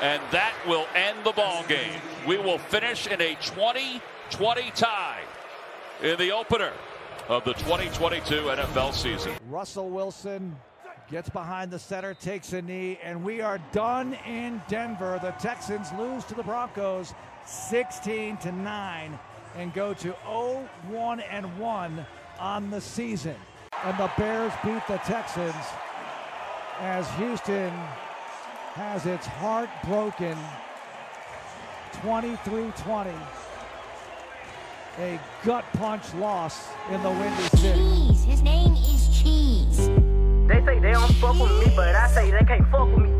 and that will end the ball game. We will finish in a 20-20 tie in the opener of the 2022 NFL season. Russell Wilson gets behind the center, takes a knee, and we are done in Denver. The Texans lose to the Broncos 16 to 9 and go to 0-1 and 1 on the season. And the Bears beat the Texans as Houston has its heart broken 23-20. A gut punch loss in the Windy City. Cheese. His name is Cheese. They say they don't fuck with me, but I say they can't fuck with me.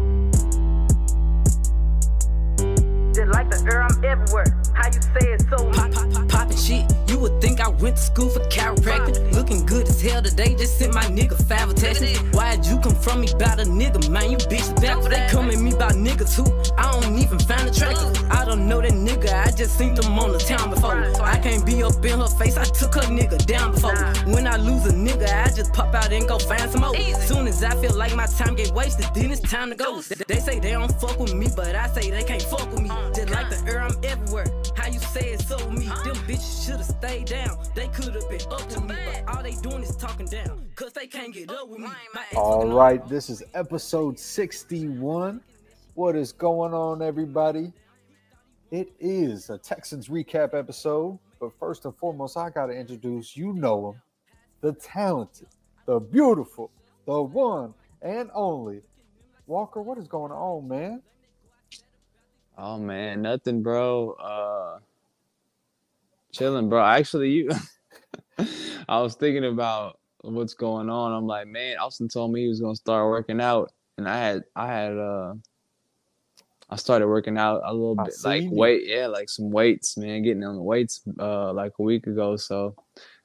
Just like the air, I'm everywhere. How you say it so Pop, pop, pop, poppin' shit. You would think I went to school for chiropractic. Looking good as hell today. Just sent my nigga five attachments. Why'd you come from me about a nigga, man? You bitch back for they come at me about niggas who I don't even find attractive. I don't know that nigga. I just seen them on the town before. I can't be up in her face. I took her nigga down before. When I lose a nigga, I just pop out and go find some more. Soon as I feel like my time get wasted, then it's time to go. They- They say they don't fuck with me, but I say they can't fuck with me. Uh, just like the air, I'm everywhere. How you say it so me? Them bitches should've stayed down. They could've been up to me, but all they doing is talking down. Cause they can't get up with me. My ex right, this is episode 61. What is going on, everybody? It is a Texans recap episode, but first and foremost, I got to introduce you know him, the talented, the beautiful, the one and only Walker. What is going on, man? Oh man, nothing, bro. Uh chilling, bro. Actually, you I was thinking about what's going on. I'm like, man, Austin told me he was gonna start working out, and I had I had uh I started working out a little bit, like you. weight, yeah, like some weights, man, getting on the weights uh like a week ago. So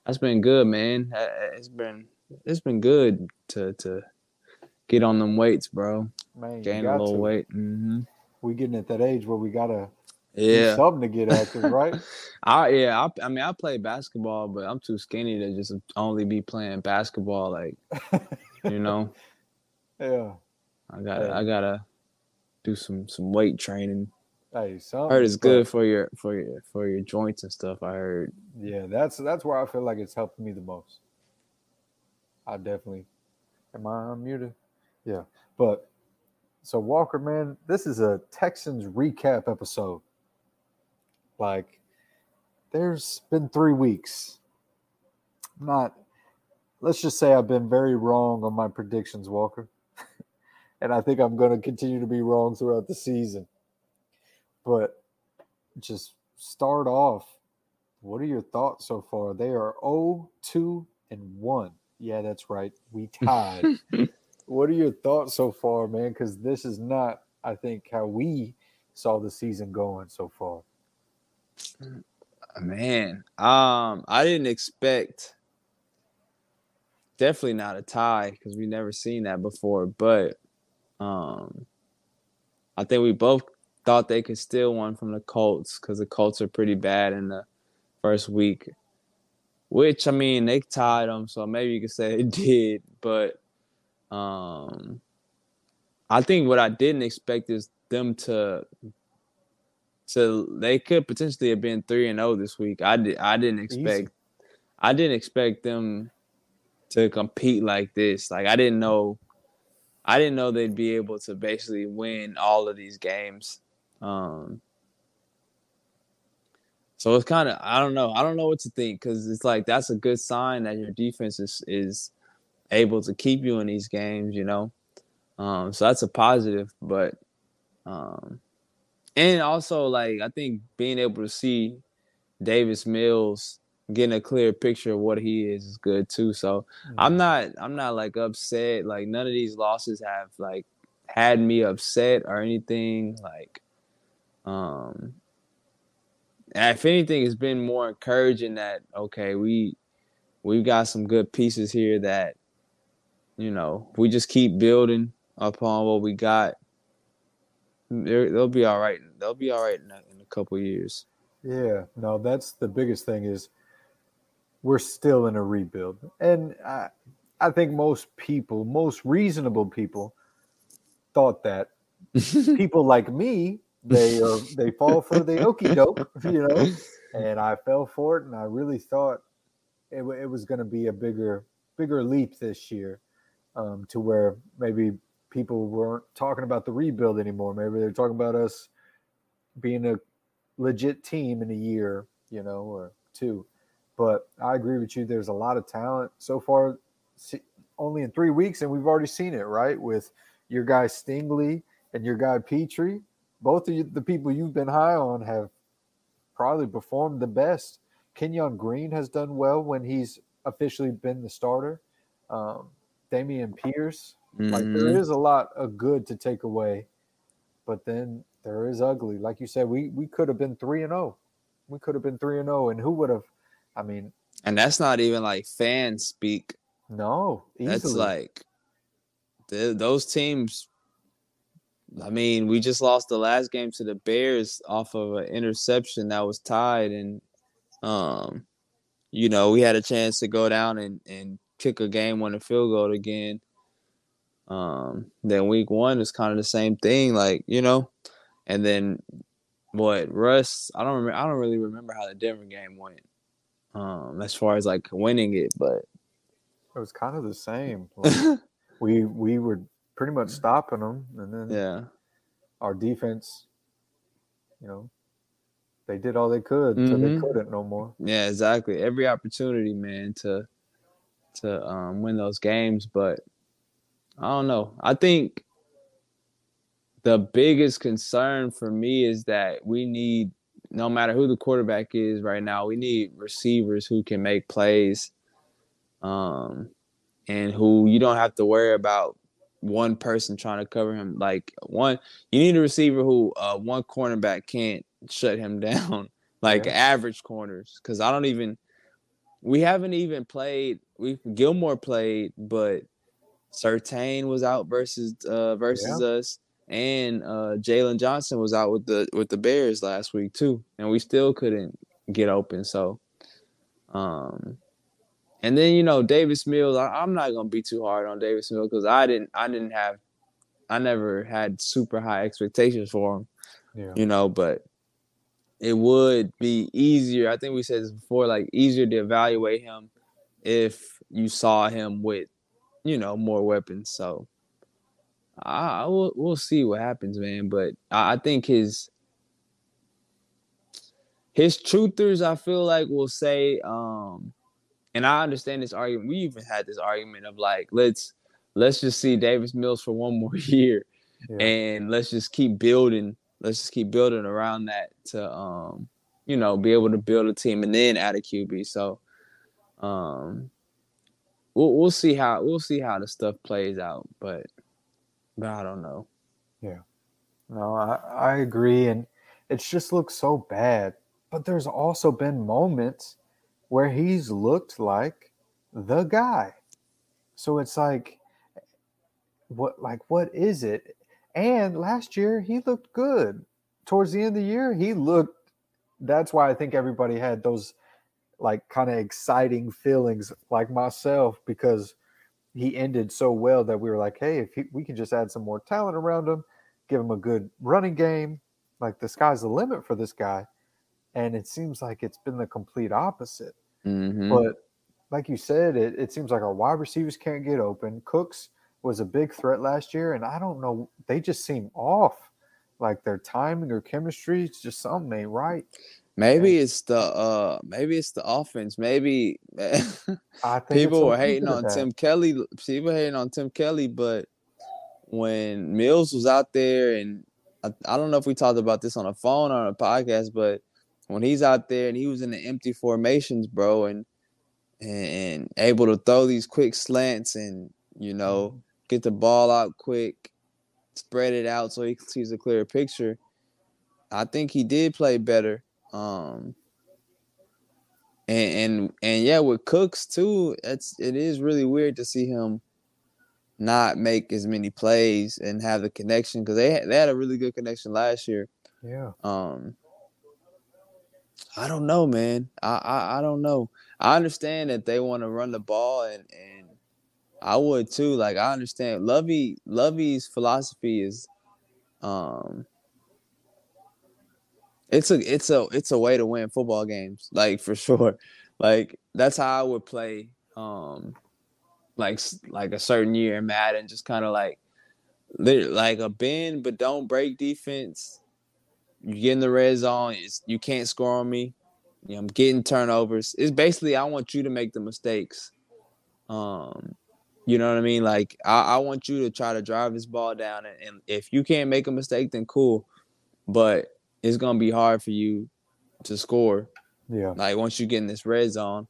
that's been good, man. It's been it's been good to to get on them weights, bro. Man, Gain a little to. weight. hmm We getting at that age where we gotta do Yeah. something to get active, right? I yeah, I, I mean I play basketball, but I'm too skinny to just only be playing basketball. Like you know, yeah. I gotta Yeah. I gotta do some some weight training. Hey, I heard it's good for your for your for your joints and stuff. I heard. Yeah, that's that's where I feel like it's helping me the most. I definitely am I unmuted? Yeah. But so Walker, man, this is a Texans recap episode. Like there's been three weeks. I'm not let's just say I've been very wrong on my predictions, Walker. and I think I'm gonna continue to be wrong throughout the season. But just start off what are your thoughts so far? They are 0, 2, and 1. Yeah, that's right. We tied. What are your thoughts so far, man? Because this is not, I think, how we saw the season going so far. Man, um, I didn't expect. Definitely not a tie because we never seen that before. But, um, I think we both thought they could steal one from the Colts because the Colts are pretty bad in the first week. Which I mean, they tied them, so maybe you could say they did. But, um, I think what I didn't expect is them to so they could potentially have been three and zero this week. I did. I didn't Easy. expect. I didn't expect them to compete like this. Like I didn't know. I didn't know they'd be able to basically win all of these games. Um, so it's kind of I don't know. I don't know what to think because it's like that's a good sign that your defense is is able to keep you in these games. You know, um, so that's a positive. But um, and also like I think being able to see Davis Mills getting a clear picture of what he is is good too. So I'm not I'm not like upset. Like none of these losses have like had me upset or anything. Like um if anything it's been more encouraging that okay, we we've got some good pieces here that you know, we just keep building upon what we got. They'll be all right. They'll be all right in a, in a couple years. Yeah, no, that's the biggest thing is we're still in a rebuild. And I, I think most people, most reasonable people thought that people like me, they uh, they fall for the okey doke, you know. And I fell for it, and I really thought it, it was going to be a bigger bigger leap this year, um, to where maybe people weren't talking about the rebuild anymore. Maybe they're talking about us being a legit team in a year, you know, or two. But I agree with you. There's a lot of talent so far. Only in three weeks, and we've already seen it, right? With your guy Stingley and your guy Pitre, both of you, the people you've been high on have probably performed the best. Kenyon Green has done well when he's officially been the starter. Um, Dameon Pierce, mm-hmm. like there is a lot of good to take away, but then there is ugly. Like you said, we we could have been three and zero. Oh. We could have been three and zero, oh, and who would have? I mean, and that's not even like fan speak. No, easily. that's like the, those teams. I mean, we just lost the last game to the Bears off of an interception that was tied, and um, you know, we had a chance to go down and and kick a game on a field goal again. Um, then week one is kind of the same thing, like you know, and then what Russ? I don't remember. I don't really remember how the Denver game went. Um, as far as like winning it, but it was kind of the same. Like, we we were pretty much stopping them, and then yeah, our defense, you know, they did all they could until mm-hmm. they couldn't no more. Yeah, exactly. Every opportunity, man, to to um, win those games, but I don't know. I think the biggest concern for me is that we need no matter who the quarterback is right now, we need receivers who can make plays um and who you don't have to worry about one person trying to cover him like one you need a receiver who uh one cornerback can't shut him down like yeah. average corners cuz I don't even we haven't even played we Gilmore played but Surtain was out versus uh versus yeah. us and uh, Jaylon Johnson was out with the with the Bears last week too, and we still couldn't get open. So, um, and then you know Davis Mills, I, am not gonna be too hard on Davis Mills because I didn't I didn't have I never had super high expectations for him, yeah. you know, but it would be easier. I think we said this before, like easier to evaluate him if you saw him with, you know, more weapons. So I, I will we'll see what happens, man. But I, I think his his truthers, I feel like, will say, um, and I understand this argument. We even had this argument of like, let's let's just see Davis Mills for one more year, yeah. and let's just keep building. Let's just keep building around that to, um, you know, be able to build a team and then add a QB. So, um, we'll we'll see how we'll see how the stuff plays out, but but I don't know. Yeah. No, I, I agree. And it's just looks so bad. But there's also been moments where he's looked like the guy. So it's like, what, like, what is it? And last year he looked good. Towards the end of the year, he looked. That's why I think everybody had those like kind of exciting feelings, like myself, because he ended so well that we were like, hey, if he, we can just add some more talent around him, give him a good running game, like the sky's the limit for this guy. And it seems like it's been the complete opposite. Mm-hmm. But like you said, it, it seems like our wide receivers can't get open. Cooks was a big threat last year, and I don't know, they just seem off. Like their timing or chemistry, it's just something ain't right. Maybe it's the uh maybe it's the offense. Maybe people were hating on that. Tim Kelly. People hating on Tim Kelly, but when Mills was out there, and I, I don't know if we talked about this on a phone or on a podcast, but when he's out there and he was in the empty formations, bro, and and, able to throw these quick slants and you know mm-hmm. get the ball out quick, spread it out so he sees a clearer picture. I think he did play better. Um, and and and yeah, with Cooks too, it's it is really weird to see him not make as many plays and have the connection because they they had a really good connection last year. Yeah. Um. I don't know, man. I I, I don't know. I understand that they want to run the ball and and I would too. Like I understand Lovie Lovie's philosophy is um, it's a it's a it's a way to win football games, like for sure. Like that's how I would play, um, like like a certain year in Madden, just kind of like like a bend but don't break defense. You get in the red zone, you can't score on me. You know, I'm getting turnovers. It's basically I want you to make the mistakes. Um, you know what I mean? Like I, I want you to try to drive this ball down, and, and, if you can't make a mistake, then cool. But it's gonna be hard for you to score. Yeah. Like once you get in this red zone,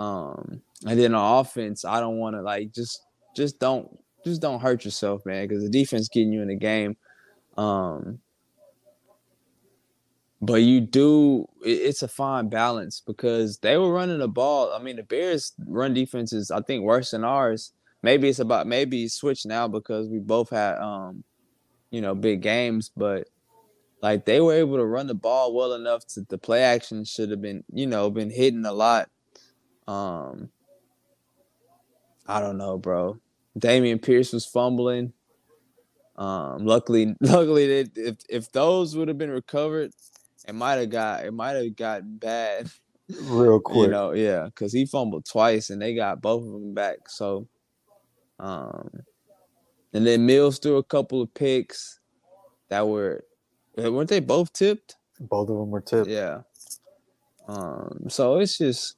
um, and then on offense, I don't want to like just just don't just don't hurt yourself, man, because the defense getting you in the game. Um, but you do it's a fine balance because they were running the ball. I mean, the Bears run defense is I think worse than ours. Maybe it's about maybe switch now because we both had um, you know, big games, but like they were able to run the ball well enough to the play action should have been, you know, been hitting a lot. Um I don't know, bro. Dameon Pierce was fumbling. Um, luckily, luckily, they, if if those would have been recovered, it might have got it might have gotten bad real quick. You know, yeah, because he fumbled twice and they got both of them back. So, um, and then Mills threw a couple of picks that were weren't they both tipped? Both of them were tipped. Yeah. Um, so it's just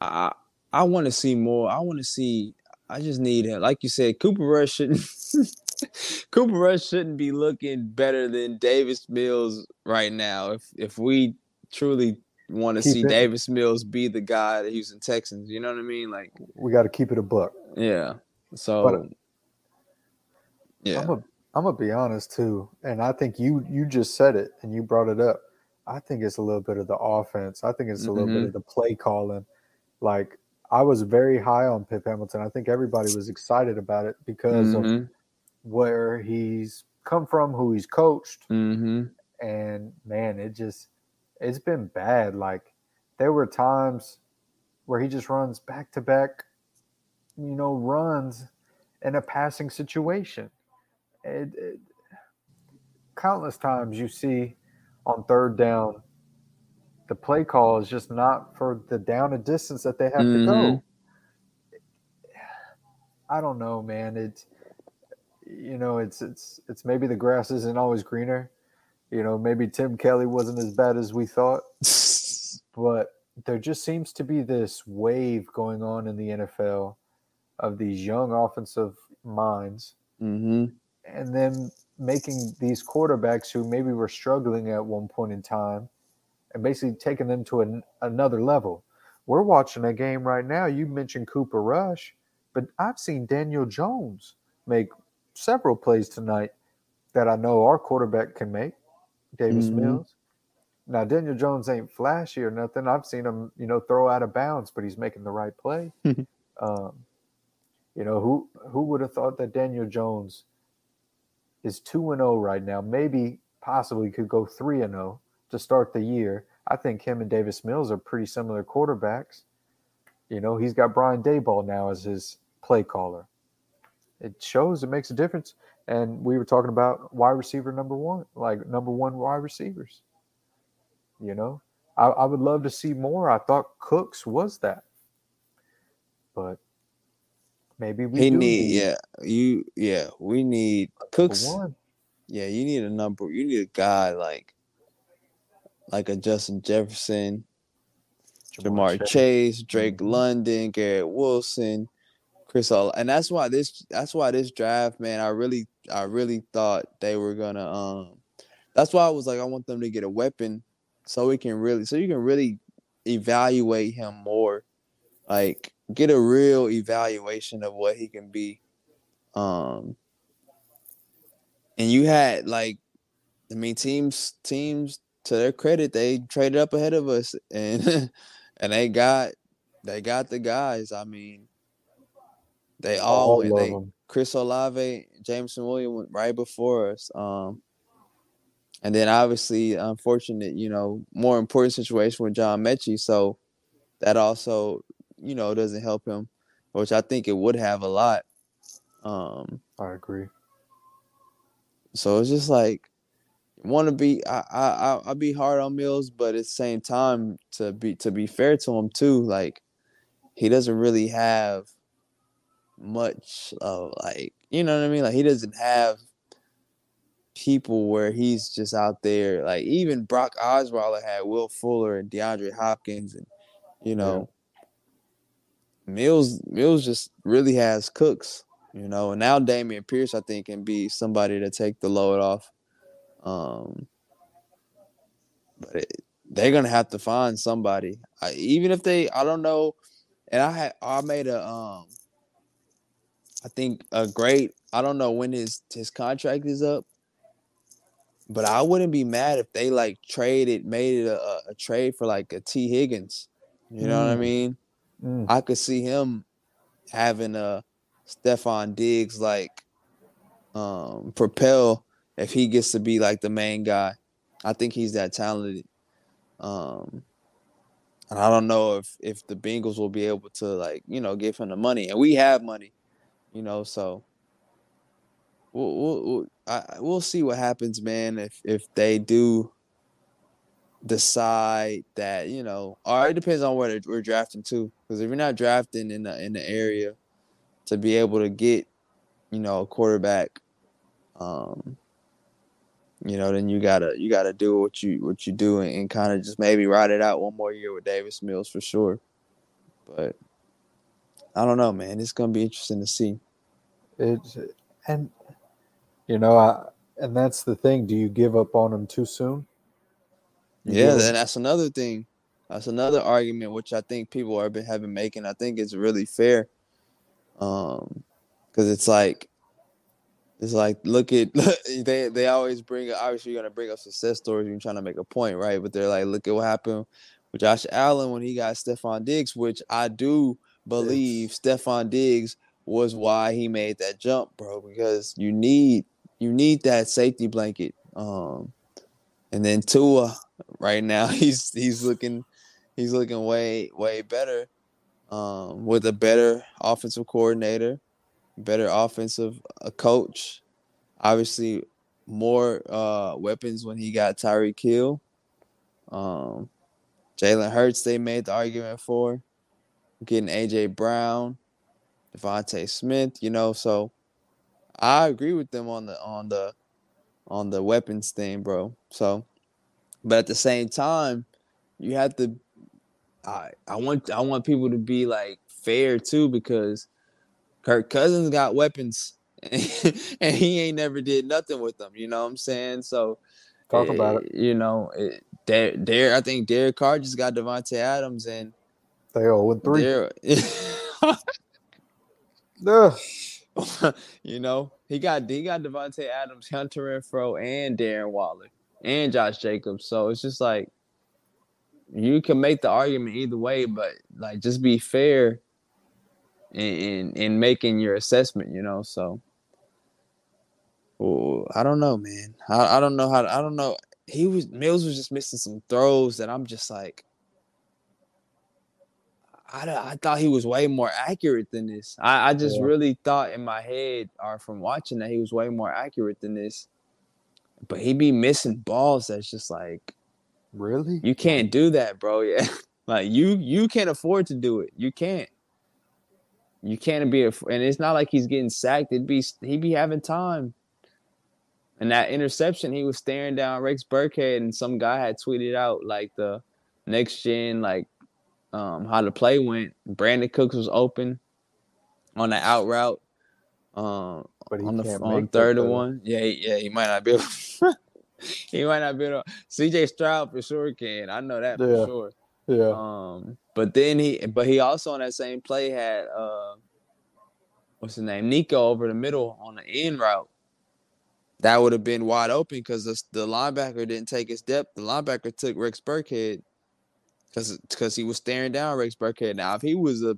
I I want to see more. I want to see. I just need him. Like you said, Cooper Rush shouldn't. Cooper Rush shouldn't be looking better than Davis Mills right now. If if we truly want to see it. Davis Mills be the guy that Houston Texans, you know what I mean? Like we got to keep it a buck. Yeah. So. But, yeah. I'm a, I'm gonna be honest too, and I think you you just said it and you brought it up. I think it's a little bit of the offense. I think it's a little mm-hmm. bit of the play calling. Like I was very high on Pep Hamilton. I think everybody was excited about it because mm-hmm. of where he's come from, who he's coached, mm-hmm. and man, it just it's been bad. Like there were times where he just runs back to back, you know, runs in a passing situation. It, it, countless times you see on third down, the play call is just not for the down and distance that they have mm-hmm. to go. Mm-hmm. I don't know, man. It's you know, it's it's it's maybe the grass isn't always greener. You know, maybe Tim Kelly wasn't as bad as we thought, but there just seems to be this wave going on in the NFL of these young offensive minds, mm-hmm. And then making these quarterbacks who maybe were struggling at one point in time, and basically taking them to an, another level. We're watching a game right now. You mentioned Cooper Rush, but I've seen Daniel Jones make several plays tonight that I know our quarterback can make, Davis mm-hmm. Mills. Now Daniel Jones ain't flashy or nothing. I've seen him, you know, throw out of bounds, but he's making the right play. um, you know, who who would have thought that Daniel Jones is two and zero oh right now? Maybe possibly could go three and zero oh to start the year. I think him and Davis Mills are pretty similar quarterbacks. You know, he's got Brian Daboll now as his play caller it shows it makes a difference. And we were talking about wide receiver number one, like number one wide receivers. You know, I, I would love to see more. I thought Cooks was that, but maybe we he need, need, yeah you yeah we need Cooks. Yeah, you need a number. You need a guy like like a Justin Jefferson, Ja'Marr, Chase, Chase Drake mm-hmm. London, Garrett Wilson, Chris Olave, and that's why this that's why this draft, man, I really I really thought they were gonna um that's why I was like I want them to get a weapon so we can really so you can really evaluate him more. Like get a real evaluation of what he can be. Um and you had like I mean teams teams to their credit, they traded up ahead of us and and they got they got the guys. I mean, they all, all they Chris Olave, Jameson Williams went right before us. Um, and then obviously, unfortunate, you know, more important situation with John Metchie. So that also, you know, doesn't help him, which I think it would have a lot. Um, I agree. So it's just like want to be I I I be hard on Mills, but at the same time to be to be fair to him too, like he doesn't really have much of like you know what I mean. Like he doesn't have people where he's just out there. Like even Brock Osweiler had Will Fuller and DeAndre Hopkins, and you know Mills Mills just really has cooks. You know, and now Dameon Pierce, I think, can be somebody to take the load off. Um, but it, they're gonna have to find somebody, I, even if they. I don't know. And I had I made a um. I think a great. I don't know when his his contract is up, but I wouldn't be mad if they like traded, made it a, a, trade for like a Tee Higgins. You know what I Mm. mean? Mm. I could see him having a Stefon Diggs like um propel if he gets to be like the main guy. I think he's that talented. Um and I don't know if if the Bengals will be able to like, you know, give him the money. And we have money, you know, so we'll we'll we'll, I, we'll see what happens, man, if if they do decide that you know, or it depends on where we're drafting too. Because if you're not drafting in the in the area to be able to get, you know, a quarterback, um, you know, then you gotta you gotta do what you what you do and, and kind of just maybe ride it out one more year with Davis Mills for sure. But I don't know, man. It's gonna be interesting to see. It's and you know, I and that's the thing. Do you give up on him too soon? Yeah, then that's another thing. That's another argument which I think people are been, have been making. I think it's really fair, um, because it's like, it's like look at they they always bring obviously you're gonna bring up success stories. You're trying to make a point, right? But they're like, look at what happened with Josh Allen when he got Stefon Diggs, which I do believe Stefon Diggs was why he made that jump, bro. Because you need you need that safety blanket. Um, and then Tua, right now he's he's looking he's looking way way better um, with a better offensive coordinator, better offensive uh, coach. Obviously, more uh, weapons when he got Tyreek Hill. Um, Jalen Hurts, they made the argument for getting AJ Brown, DeVonta Smith. You know, so I agree with them on the on the on the weapons thing, bro. So, but at the same time, you have to. I I want I want people to be like fair too because Kirk Cousins got weapons and he ain't never did nothing with them. You know what I'm saying? So Talk about it. Eh, you know, it, there there I think Derek Carr just got Davante Adams and They 0 and 3. there. Ugh. you know, he got he got Davante Adams, Hunter Renfrow, and Darren Waller, and Josh Jacobs. So it's just like you can make the argument either way, but like just be fair in in, in making your assessment. You know, so. Ooh, I don't know, man. I, I don't know how. I don't know. He was Mills was just missing some throws that I'm just like. I, I thought he was way more accurate than this. I, I just Yeah. really thought in my head or from watching that he was way more accurate than this. But he be missing balls that's just like Really? you can't do that, bro. Yeah. like you you can't afford to do it. You can't. You can't be a and it's not like he's getting sacked. It'd be he'd be having time. And that interception, he was staring down Rex Burkhead, and some guy had tweeted out like the next gen, like um, how the play went. Brandin Cooks was open on the out route. Um, on the on third and one. Yeah, yeah, he might not be able. he might not be able. CJ Stroud for sure can. I know that Yeah. for sure. Yeah. Um, but then he, but he also on that same play had uh, what's his name, Nico over the middle on the end route. That would have been wide open because the, the linebacker didn't take his depth. The linebacker took Rex Burkhead because because he was staring down Rex Burkhead. Now, if he was a,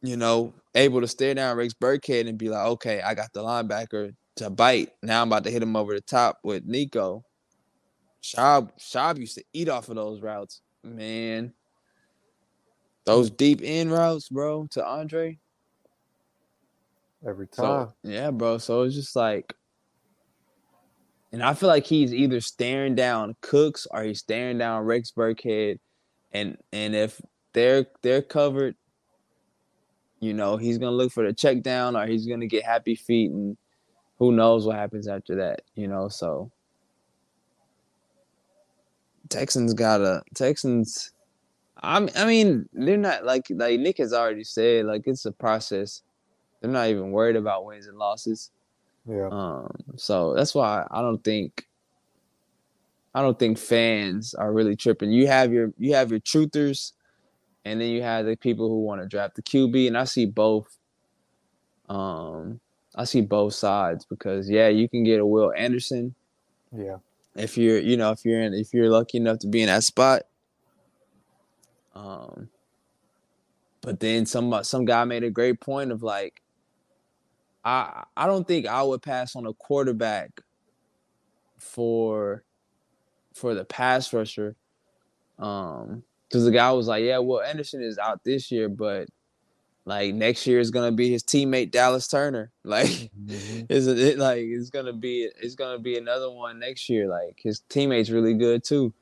you know, able to stare down Rex Burkhead and be like, okay, I got the linebacker to bite. Now I'm about to hit him over the top with Nico. Schaub, Schaub used to eat off of those routes, man. Those deep end routes, bro, to Andre. Every So time. yeah, bro. So it's just like and I feel like he's either staring down Cooks or he's staring down Rex Burkhead, and and if they're they're covered, you know, he's gonna look for the check down or he's gonna get happy feet, and who knows what happens after that, you know. So Texans gotta Texans. I'm, I mean, they're not like like Nick has already said. Like it's a process. They're not even worried about wins and losses. Yeah. Um, so that's why I don't think I don't think fans are really tripping. You have your you have your truthers, and then you have the people who want to draft the QB, and I see both. Um, I see both sides because yeah, you can get a Will Anderson Yeah. if you're you know if you're in if you're lucky enough to be in that spot. Um, but then some some guy made a great point of like I I don't think I would pass on a quarterback for for the pass rusher. Um, because the guy was like, yeah, well, Anderson is out this year, but like next year is gonna be his teammate Dallas Turner. Like, Mhm. is it like it's gonna be it's gonna be another one next year. Like his teammate's really good too.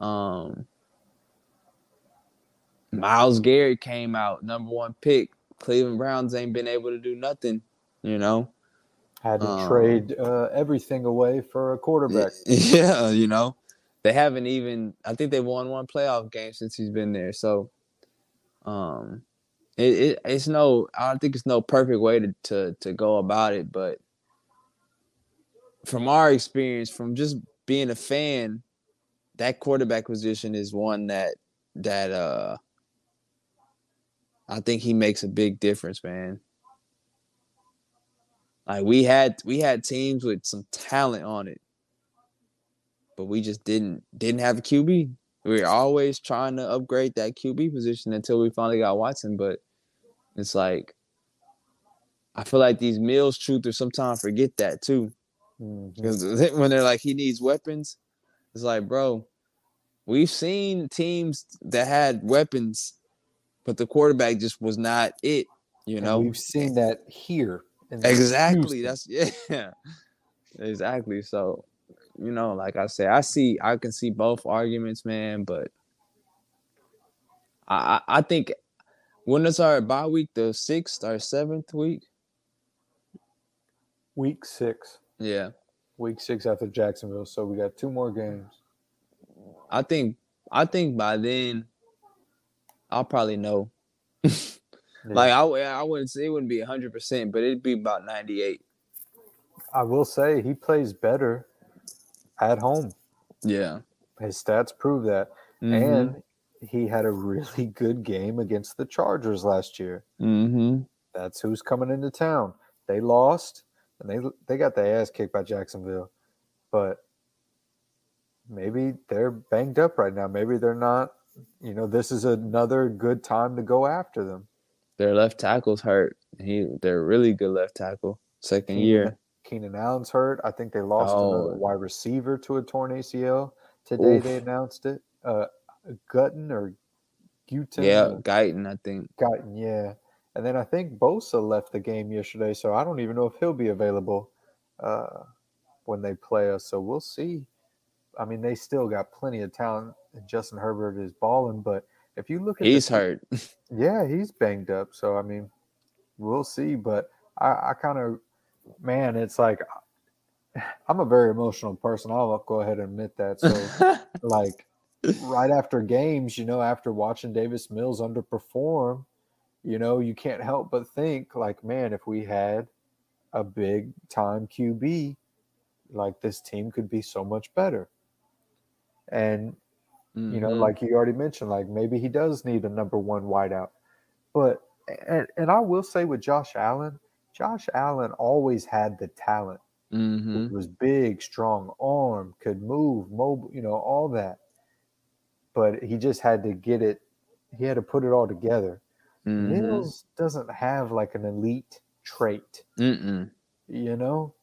Um, Myles Garrett came out number one pick. Cleveland Browns ain't been able to do nothing. You know. Had to Um, trade uh, everything away for a quarterback. Yeah, you know, they haven't even. I think they've won one playoff game since he's been there. So, um, it, it it's no. I don't think it's no perfect way to to to go about it, but from our experience, from just being a fan, that quarterback position is one that that uh I think he makes a big difference, man. Like we had we had teams with some talent on it, but we just didn't didn't have a QB. We were always trying to upgrade that QB position until we finally got Watson. But it's like I feel like these Mills truthers sometimes forget that too. Mm-hmm. Because when they're like he needs weapons, it's like, bro, we've seen teams that had weapons, but the quarterback just was not it. You And know, we've seen that here. In exactly. That's yeah, exactly. So, you know, like I said, I see, I can see both arguments, man. But I, I, I think when it's our bye week, the sixth or seventh week, week six. yeah, Week six after Jacksonville. So we got two more games. I think, I think by then, I'll probably know. Like I, I wouldn't say it wouldn't be hundred percent, but it'd be about ninety eight. I will say he plays better at home. Yeah, His stats prove that. Mm-hmm. And he had a really good game against the Chargers last year. mm-hmm. That's who's coming into town. They lost and they they got their ass kicked by Jacksonville. But maybe they're banged up right now. Maybe they're not. You know, this is another good time to go after them. Their left tackle's hurt. He, they're really good left tackle. Second year. Keenan Allen's hurt. I think they lost Oh. another wide receiver to a torn ACL today. Oof. They announced it. Uh, Gutton or Guten. Yeah, or Guyton, I think. Guyton, yeah. And then I think Bosa left the game yesterday, so I don't even know if he'll be available uh, when they play us. So we'll see. I mean, they still got plenty of talent. And Justin Herbert is balling, but if you look at He's the, hurt. yeah, he's banged up. So I mean, we'll see. But I, I kind of, man, it's like I'm a very emotional person. I'll go ahead and admit that. So like right after games, you know, after watching Davis Mills underperform, you know, you can't help but think like, man, if we had a big time QB, like this team could be so much better. And you know, Mhm. like you already mentioned, like maybe he does need a number one wideout. But and, and I will say with Josh Allen, Josh Allen always had the talent. Mhm. He was big, strong arm, could move, mobile, you know, all that. But he just had to get it, he had to put it all together. Mhm. Mills doesn't have like an elite trait, Mm-mm. you know?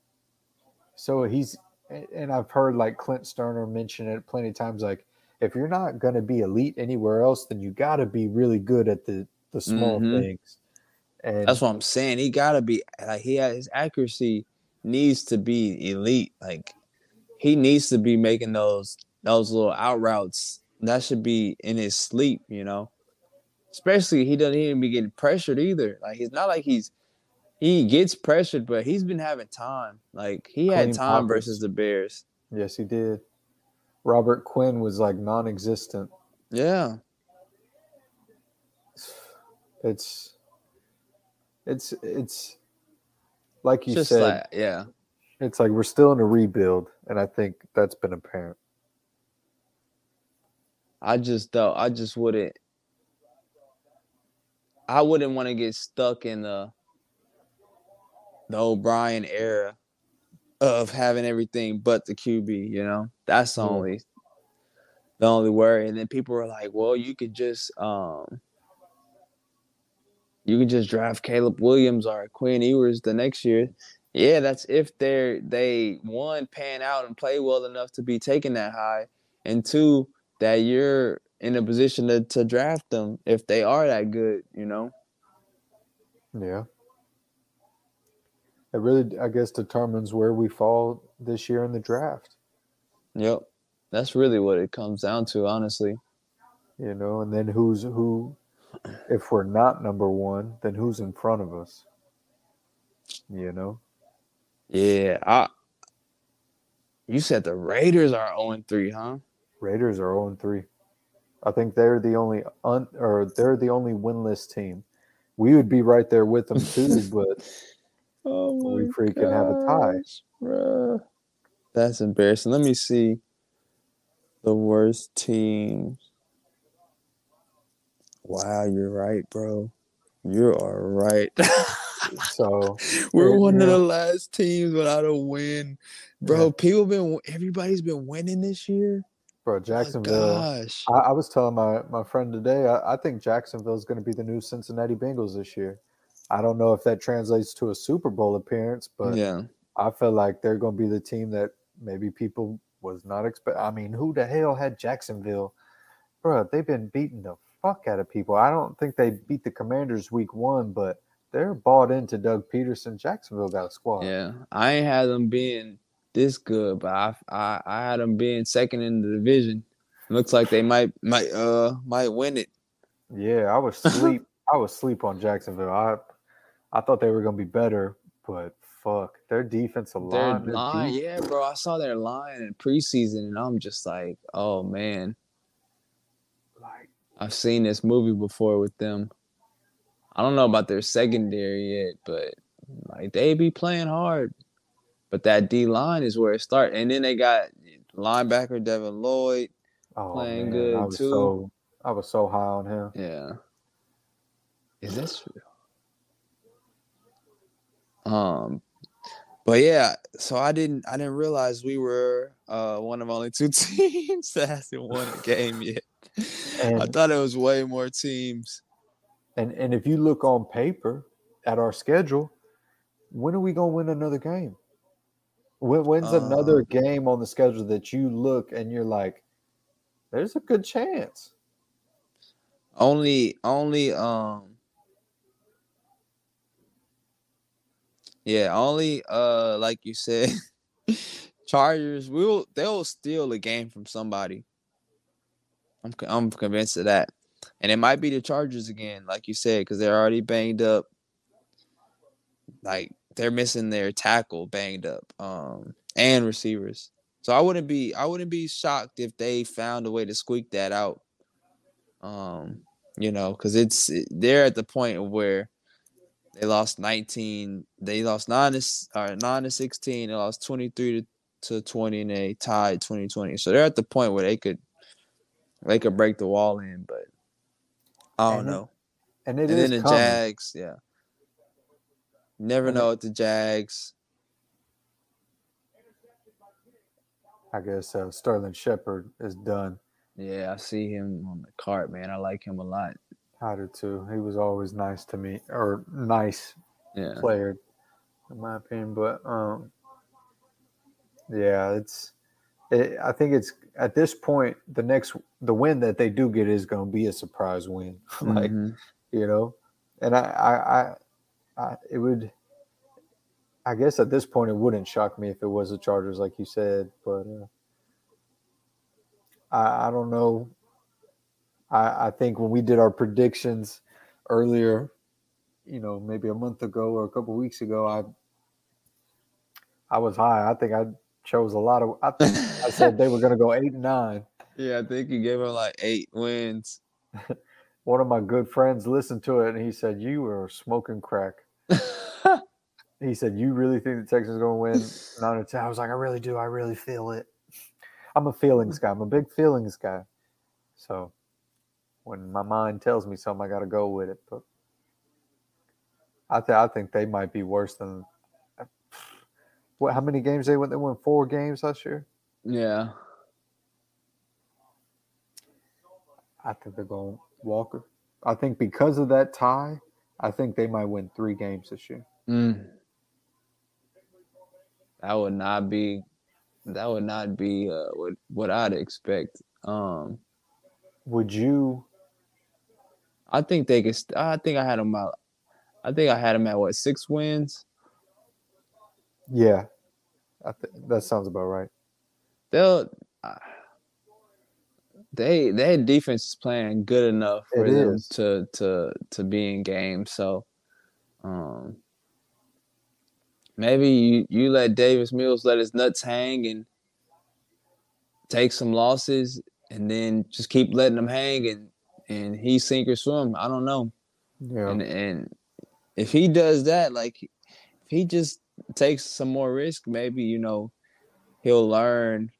So he's, and I've heard like Clint Stoerner mention it plenty of times like, if you're not going to be elite anywhere else, then you got to be really good at the, the small Mhm. things. And That's what I'm saying. He gotta be like he had his accuracy needs to be elite. Like he needs to be making those those little out routes. That should be in his sleep, you know. Especially he doesn't even be getting pressured either. Like it's not like he's he gets pressured, but he's been having time. Like he had time versus the Bears. Yes, he did. Robert Quinn was like non-existent. Yeah. It's it's it's like you Just said, like yeah. it's like we're still in a rebuild, and I think that's been apparent. I just don't I just wouldn't I wouldn't want to get stuck in the the O'Brien era of having everything but the QB, you know? That's the only the only worry. And then people were like, well, you could just um you could just draft Caleb Williams or Quinn Ewers the next year. Yeah, that's if they're they one pan out and play well enough to be taken that high, and two that you're in a position to, to draft them if they are that good, you know. Yeah. It really, I guess, determines where we fall this year in the draft. Yep, that's really what it comes down to, honestly. You know, and then who's who? If we're not number one, then who's in front of us? You know, Yeah, I. You said the Raiders are 0 3, huh? Raiders are 0 3. I think they're the only un, or they're the only winless team. We would be right there with them too, but Oh we my freaking have a tie. gosh, bruh. That's embarrassing. Let me see the worst teams. Wow, you're right, bro. You are right. so We're Yeah, one of the last teams without a win, bro. People been everybody's been winning this year. bro, My Jacksonville. gosh, I, I was telling my, my friend today, I, I think Jacksonville is going to be the new Cincinnati Bengals this year. I don't know if that translates to a Super Bowl appearance, but yeah, I feel like they're going to be the team that maybe people was not expect. I mean, who the hell had Jacksonville? Bro, they've been beating the fuck out of people. I don't think they beat the Commanders week one, but they're bought into Doug Pederson. Jacksonville got a squad. yeah. I ain't had them being this good, but I I, I had them being second in the division. Looks like they might might uh might win it. Yeah, I was sleep. I was sleep on Jacksonville. I I thought they were going to be better, but fuck, their defensive Their line. their line, yeah, bro. I saw their line in preseason, and I'm just like, oh man, like I've seen this movie before with them. I don't know about their secondary yet, but like they be playing hard. But that D line is where it starts, and then they got linebacker Devin Lloyd. oh, playing man, good, I was too. so I was so high on him. Yeah, is this true? Um, but yeah, so I didn't I didn't realize we were uh one of only two teams that hasn't won a game yet. I thought it was way more teams. And and if you look on paper at our schedule, when are we gonna win another game? When, when's another Uh, game on the schedule that you look and you're like, there's a good chance. Only only um Yeah, only uh like you said Chargers will they'll steal a game from somebody. I'm I'm convinced of that. And it might be the Chargers again, like you said, because they're already banged up. Like they're missing their tackle banged up, um, and receivers. So I wouldn't be I wouldn't be shocked if they found a way to squeak that out. Um, you know, because it's they're at the point where they lost 19, they lost nine to or nine to 16, they lost 23 to, to 20, and they tied 2020. So they're at the point where they could they could break the wall in, but I don't And it- know. And it and is then the coming. Jags, yeah. Never And know what the Jags. I guess uh, Sterling Shepard is done. Yeah, I see him on the cart, man. I like him a lot. I do too. He was always nice to me, or nice Yeah. player, in my opinion. But um, yeah, it's. It, I think it's at this point the next the win that they do get is going to be a surprise win, like Mhm. you know, and I, I I I it would I guess at this point it wouldn't shock me if it was the Chargers, like you said, but uh, I, I don't know. I, I think when we did our predictions earlier, you know, maybe a month ago or a couple weeks ago, I I was high. I think I chose a lot of. I think I said they were going to go eight and nine. Yeah, I think you gave them like eight wins. One of my good friends listened to it and he said, "You were smoking crack." he said, "You really think the Texans are going to win nine or 10? I was like, "I really do. I really feel it." I'm a feelings guy. I'm a big feelings guy. So when my mind tells me something, I got to go with it. But I, th- I think they might be worse than. What? How many games they went? They won four games last year. Yeah. I think they're going Walker. I think because of that tie, I think they might win three games this year. Mm. That would not be that would not be uh, what what I'd expect. Um Would you? I think they could st- I think I had them out I think I had them at what, 6 wins? Yeah, I th- that sounds about right. They'll uh, they their defense is playing good enough for It them is. to to to be in games. So um maybe you, you let Davis Mills let his nuts hang and take some losses and then just keep letting them hang and and he sink or swim. I don't know. Yeah, And and if he does that, like if he just takes some more risk, maybe you know he'll learn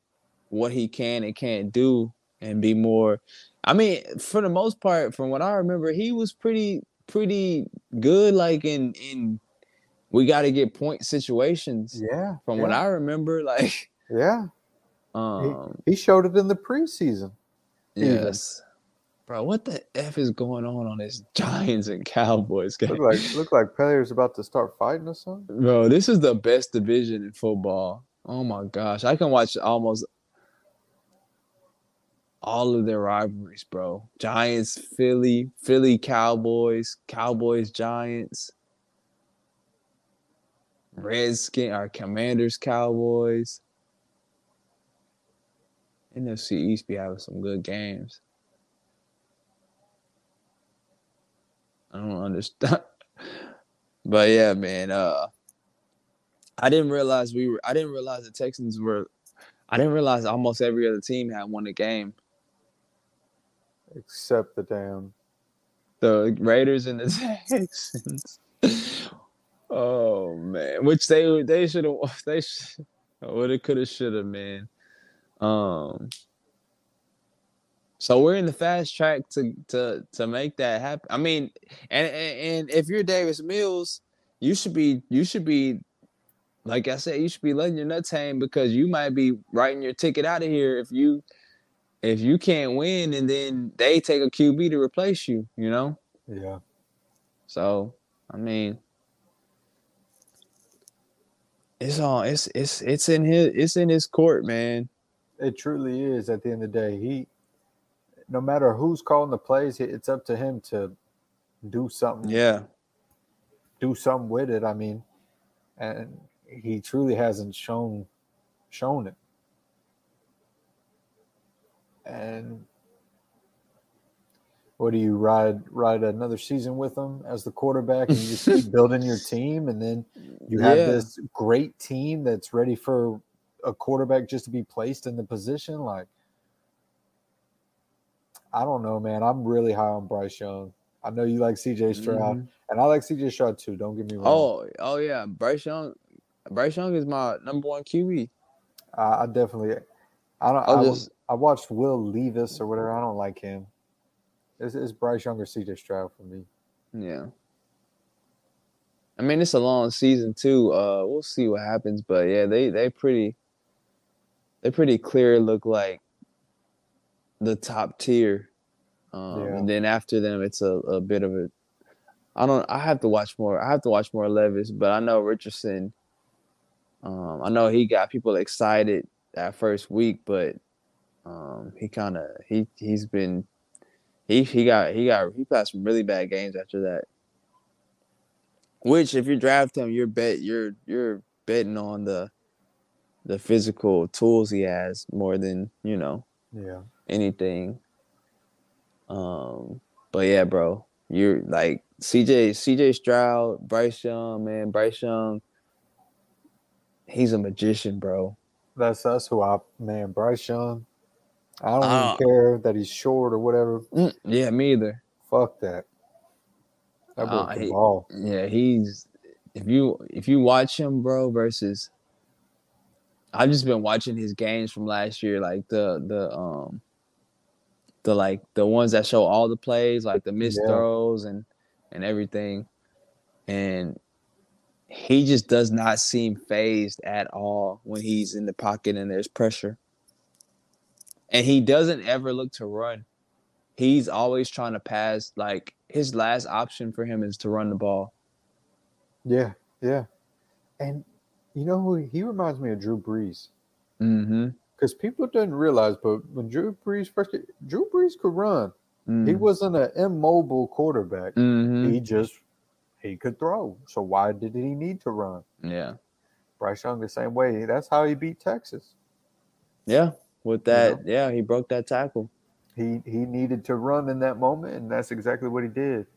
what he can and can't do and be more. I mean, for the most part, from what I remember, he was pretty pretty good. Like in in we got to get point situations. yeah. From yeah, what I remember, like yeah, um he showed it in the preseason. even. Bro, what the f is going on on this Giants and Cowboys game? Look like look like players about to start fighting or something. Bro, this is the best division in football. Oh my gosh. I can watch almost all of their rivalries, bro. Giants, Philly, Philly, Cowboys, Cowboys, Giants, Redskin, our Commanders, Cowboys. NFC East be having some good games. I don't understand. But yeah, man, uh I didn't realize we were I didn't realize the Texans were I didn't realize almost every other team had won a game. Except the damn. The Raiders and the Texans. oh man, which they they should have they would have could have should have man. Um so we're in the fast track to to to make that happen. I mean, and and, and if you're Davis Mills, you should be you should be like I said, you should be letting your nuts hang because you might be writing your ticket out of here if you if you can't win and then they take a QB to replace you, you know? Yeah, So I mean it's all it's it's it's in his it's in his court, man. it truly is. At the end of the day, he, no matter who's calling the plays, it's up to him to do something. Yeah. do something with it. I mean, and he truly hasn't shown shown it. And what do you ride ride another season with him as the quarterback and you just keep building your team and then you have Yeah. this great team that's ready for a quarterback just to be placed in the position like I don't know man I'm really high on Bryce Young. I know you like CJ Stroud and I like CJ Stroud too, don't get me wrong. Oh, oh yeah. Bryce Young Bryce Young is my number one QB. I, I definitely I don't I, just- I watched Will Levis or whatever. I don't like him. It's, it's Bryce Young or CJ Stroud for me. Yeah. I mean, it's a long season too. Uh, we'll see what happens, but yeah, they they pretty, they pretty clear look like the top tier. Um, Yeah. And then after them, it's a, a bit of a. I don't. I have to watch more. I have to watch more Levis, but I know Richardson. Um, I know he got people excited that first week, but um, he kind of he he's been he he got he got he played some really bad games after that. Which, if you draft him, you're bet you're you're betting on the the physical tools he has more than you know Yeah. Anything. Um, but yeah, bro, you're like CJ CJ Stroud, Bryce Young, man, Bryce Young. He's a magician, bro. That's that's who I man, Bryce Young. I don't Uh, even care that he's short or whatever. Mm, yeah, me either. Fuck that. That Uh, he- ball. Yeah, he's if you if you watch him, bro, versus I've just been watching his games from last year, like the the um the like the ones that show all the plays, like the missed Yeah. throws and and everything. And he just does not seem phased at all when he's in the pocket and there's pressure. And he doesn't ever look to run. He's always trying to pass. Like his last option for him is to run the ball. Yeah, yeah. And you know who he reminds me of Drew Brees. Mm-hmm. Because people didn't realize, but when Drew Brees first Drew Brees could run. He wasn't an immobile quarterback. Mm-hmm. He just he could throw. So why did he need to run? Yeah. Bryce Young the same way. That's how he beat Texas. Yeah. With that, yeah, he broke that tackle. He he needed to run in that moment, and that's exactly what he did.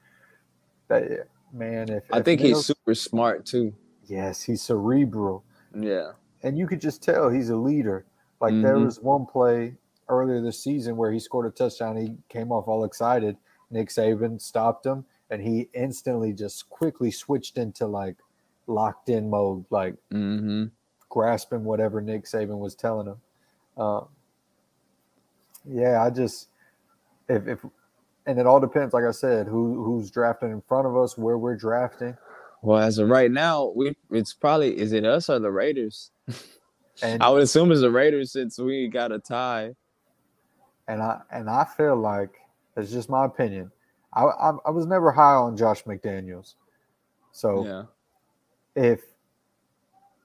That man, if I if think he's super smart too. yes, he's cerebral. Yeah. and you could just tell he's a leader. Like there Mhm. was one play earlier this season where he scored a touchdown. He came off all excited. Nick Saban stopped him, and he instantly just quickly switched into like locked in mode, like Mm-hmm. grasping whatever Nick Saban was telling him. Um, yeah, I just if if and it all depends, like I said, who who's drafting in front of us, where we're drafting, Well, as of right now, we it's probably is it us or the Raiders? and I would assume it's the Raiders since we got a tie. and I and I feel like it's just my opinion. I I, I was never high on Josh McDaniels, so Yeah. if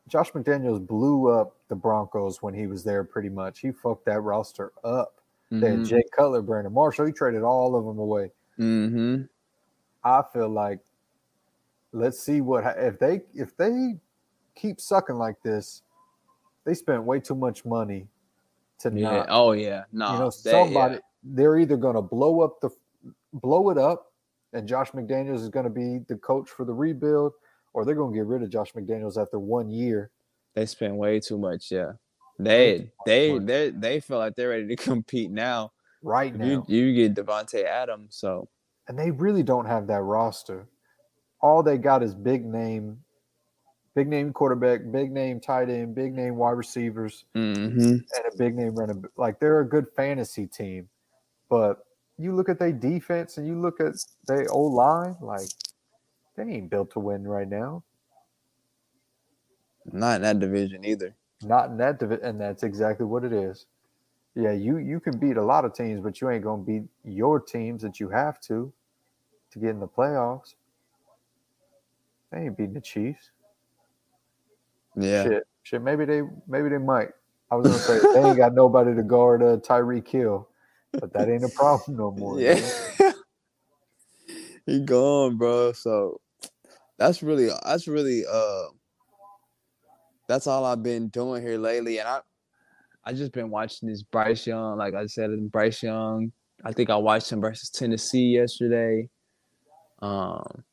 Josh McDaniels blew up the Broncos when he was there, pretty much he fucked that roster up. Mhm. Jay Cutler, Brandon Marshall. He traded all of them away. Mm-hmm. I feel like let's see what if they if they keep sucking like this. They spent way too much money to Yeah. not Oh yeah. No. you know, that- somebody yeah. they're either going to blow up the blow it up, and Josh McDaniels is going to be the coach for the rebuild, or they're going to get rid of Josh McDaniels after one year. They spent way too much. Yeah. They they money. they they feel like they're ready to compete now. Right now, You you get Davante Adams, so and they really don't have that roster. All they got is big name, big name quarterback, big name tight end, big name wide receivers, mm-hmm. and a big name running. Like they're a good fantasy team, but you look at their defense and you look at their O line, like they ain't built to win right now. not in that division either. Not in that division, and that's exactly what it is. Yeah, you you can beat a lot of teams, but you ain't gonna beat your teams that you have to to get in the playoffs. They ain't beating the Chiefs. Yeah. Shit, shit. Maybe they maybe they might. I was gonna say they ain't got nobody to guard uh, Tyreek Hill, but that ain't a problem no more. Yeah. he gone, bro. So that's really that's really uh that's all I've been doing here lately. And I I just been watching this Bryce Young, like I said, Bryce Young. I think I watched him versus Tennessee yesterday. Um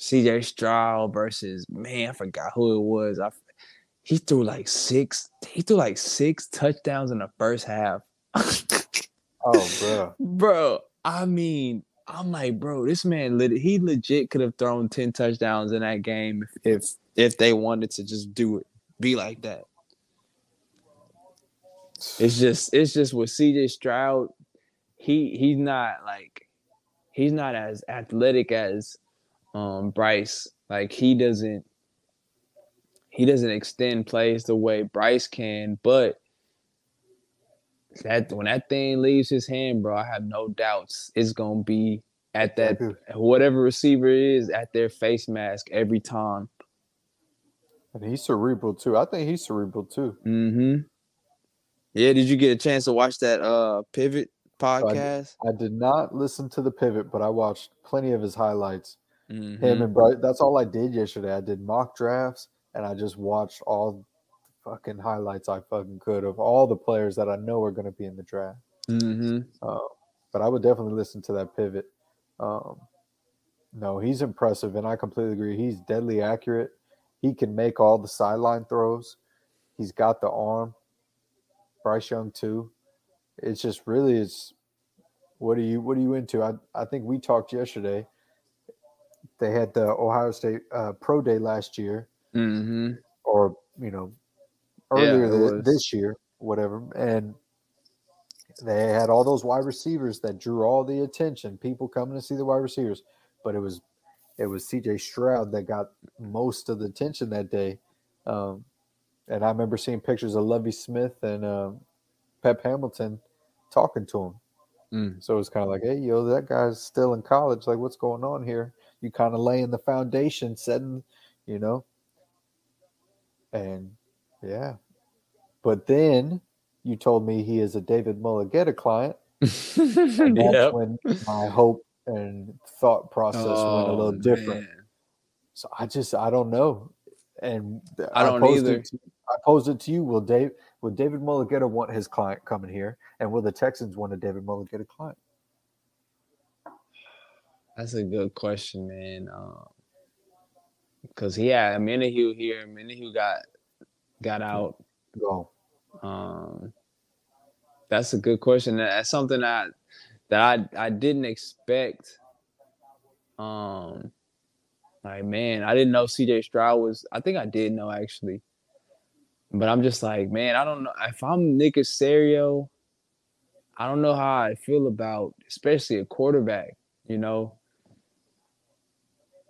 CJ Stroud versus man, I forgot who it was. I he threw like six, he threw like six touchdowns in the first half. Oh, bro. bro. I mean, I'm like, bro, this man, lit- he legit could have thrown ten touchdowns in that game if if, if they wanted to just do it, be like that. It's just, it's just with CJ Stroud, he he's not like, he's not as athletic as um Bryce. Like he doesn't, he doesn't extend plays the way Bryce can, but that when that thing leaves his hand, bro, I have no doubts it's gonna be at that whatever receiver is at their face mask every time. And he's cerebral too. I think he's cerebral too. Mm-hmm. Yeah, did you get a chance to watch that uh pivot I did. podcast? I did not listen to the pivot, but I watched plenty of his highlights. Him Mhm. and Bryce. That's all I did yesterday. I did mock drafts and I just watched all the fucking highlights I fucking could of all the players that I know are going to be in the draft. Mhm. Uh, but I would definitely listen to that pivot. Um, no, he's impressive, and I completely agree. He's deadly accurate. He can make all the sideline throws. He's got the arm. Bryce Young too. It's just really it's what are you what are you into? I I think we talked yesterday. They had the Ohio State uh, Pro Day last year, Mhm. or you know, earlier it thi- was. this year, whatever, and they had all those wide receivers that drew all the attention. People coming to see the wide receivers, but it was it was C.J. Stroud that got most of the attention that day. Um, and I remember seeing pictures of Lovie Smith and um, Pep Hamilton talking to him. Mm. So it's kind of like, hey, yo, that guy's still in college. Like, what's going on here? You kind of laying the foundation, setting, you know. And yeah, but then you told me he is a David Mulugheta client, and that's Yep. when my hope and thought process went a little Oh, different. man. So I just I don't know, and I don't posed either. It to, I posed it to you. Will Dave will David Mulugheta want his client coming here, and will the Texans want a David Mulugheta client? That's a good question, man. Um, Cause he had a Minihue here, Minihue got got out. Go. Um, that's a good question. That's something that that I I didn't expect. Um, like man, I didn't know C.J. Stroud was. I think I did know actually, but I'm just like, man, I don't know if I'm Nick Caserio. I don't know how I feel about, especially a quarterback. You know,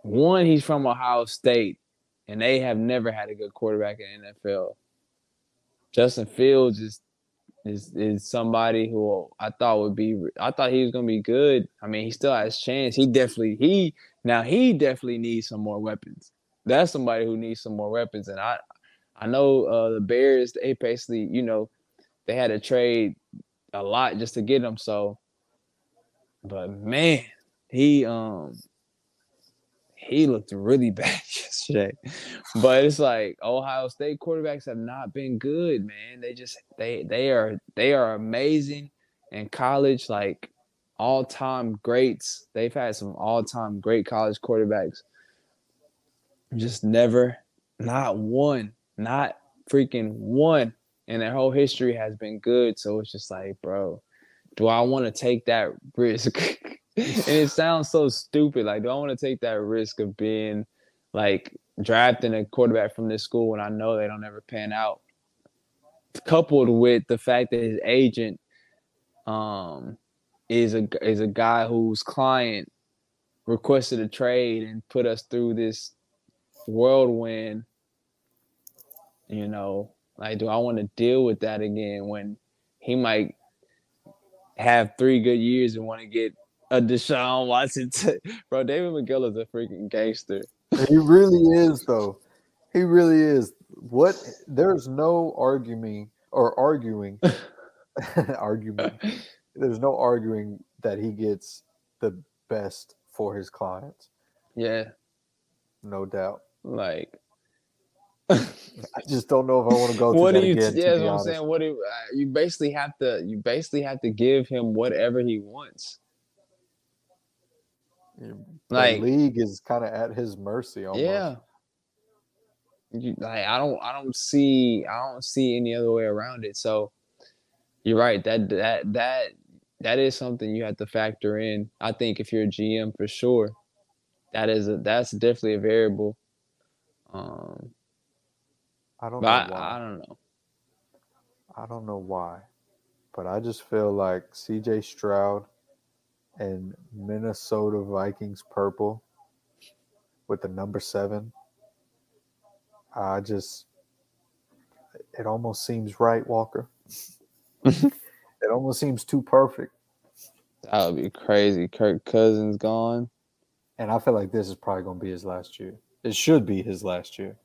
one, he's from Ohio State, and they have never had a good quarterback in NFL. Justin Fields is is is somebody who I thought would be. I thought he was gonna be good. I mean, he still has chance. He definitely he now he definitely needs some more weapons. That's somebody who needs some more weapons, and I I know uh, the Bears. They basically you know they had to trade a lot just to get him. So, but man, he um he looked really bad yesterday. But it's like Ohio State quarterbacks have not been good, man. They just they they are they are amazing in college, like all time greats. They've had some all time great college quarterbacks. Just never, not one, not freaking one in their whole history has been good. So it's just like, bro, do I want to take that risk? and it sounds so stupid. Like, do I want to take that risk of being like drafting a quarterback from this school when I know they don't ever pan out? Coupled with the fact that his agent um is a is a guy whose client requested a trade and put us through this whirlwind. You know, like, do I want to deal with that again when he might have three good years and want to get a Deshaun Watson? T- Bro, David McGill is a freaking gangster. He really is, though. He really is. What? There's no arguing or arguing, argument. There's no arguing that he gets the best for his clients. Yeah, No doubt. like I just don't know if I want to go through what do you? again. yeah, to that's be what I'm saying. What do uh, you basically have to? You basically have to give him whatever he wants. The Like, league is kind of at his mercy. Almost. yeah. You, like I don't, I don't see, I don't see any other way around it. So you're right. That that that that is something you have to factor in. I think if you're a GM for sure, that is a that's definitely a variable. Um, I don't know I. I don't know. I don't know why, but I just feel like C.J. Stroud and Minnesota Vikings purple with the number seven. I just, it almost seems right, Walker. it almost seems too perfect, That would be crazy. Kirk Cousins gone. and I feel like this is probably going to be his last year. It should be his last year.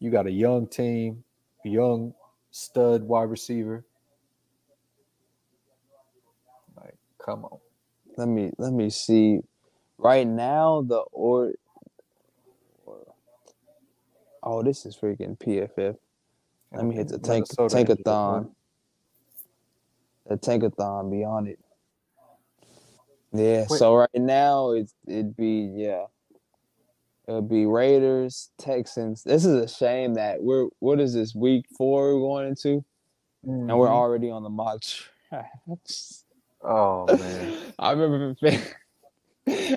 You got a young team, young stud wide receiver. Like, come on. Let me let me see Right now, the or oh, this is freaking PFF. Let me hit the tank Minnesota tankathon. The tankathon beyond it. Yeah. Wait. So right now it's it'd be yeah. It'll be Raiders, Texans. This is a shame that we're what is this week four we're going into, and we're Mhm. already on the mock. Oh man. I remember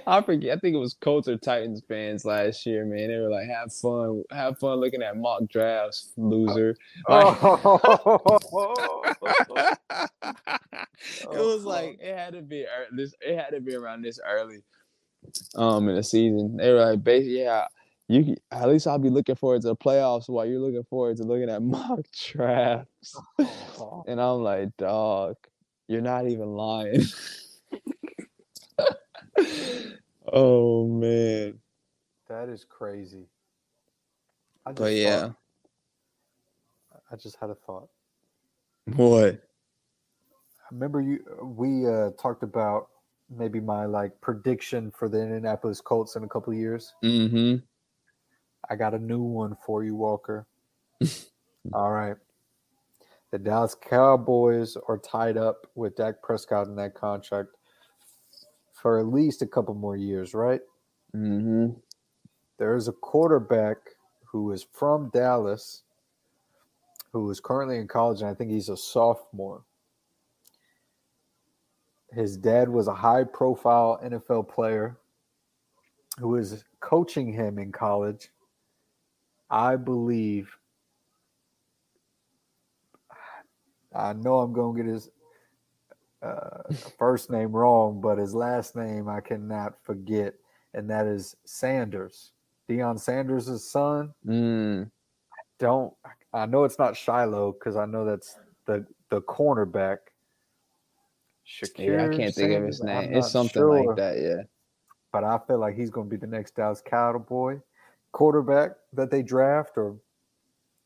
I forget. I think it was Colts or Titans fans last year. Man, they were like, "Have fun, have fun looking at mock drafts, loser." Like- Oh. it was like it had to be this. It had to be around this early, um, in the season. They were like, "Basically, yeah, you at least I'll be looking forward to the playoffs while you're looking forward to looking at mock drafts." And I'm like, "Dog, you're not even lying." oh man, That is crazy. I just but yeah, thought- I just had a thought. what? I remember you we uh talked about maybe my like prediction for the Indianapolis Colts in a couple of years. Mm-hmm. I got a new one for you, Walker. All right. The Dallas Cowboys are tied up with Dak Prescott in that contract for at least a couple more years, right? Mm-hmm. There's a quarterback who is from Dallas who is currently in college, and I think he's a sophomore. His dad was a high profile NFL player who is coaching him in college. I believe, I know I'm going to get his uh, first name wrong, but his last name I cannot forget, and that is Sanders. Deion Sanders' son. Mm. Don't I know it's not Shiloh because I know that's the the cornerback. Shakir Yeah, I can't think of his name. It's something sure, like that. Yeah. But I feel like he's going to be the next Dallas Cowboy quarterback that they draft, or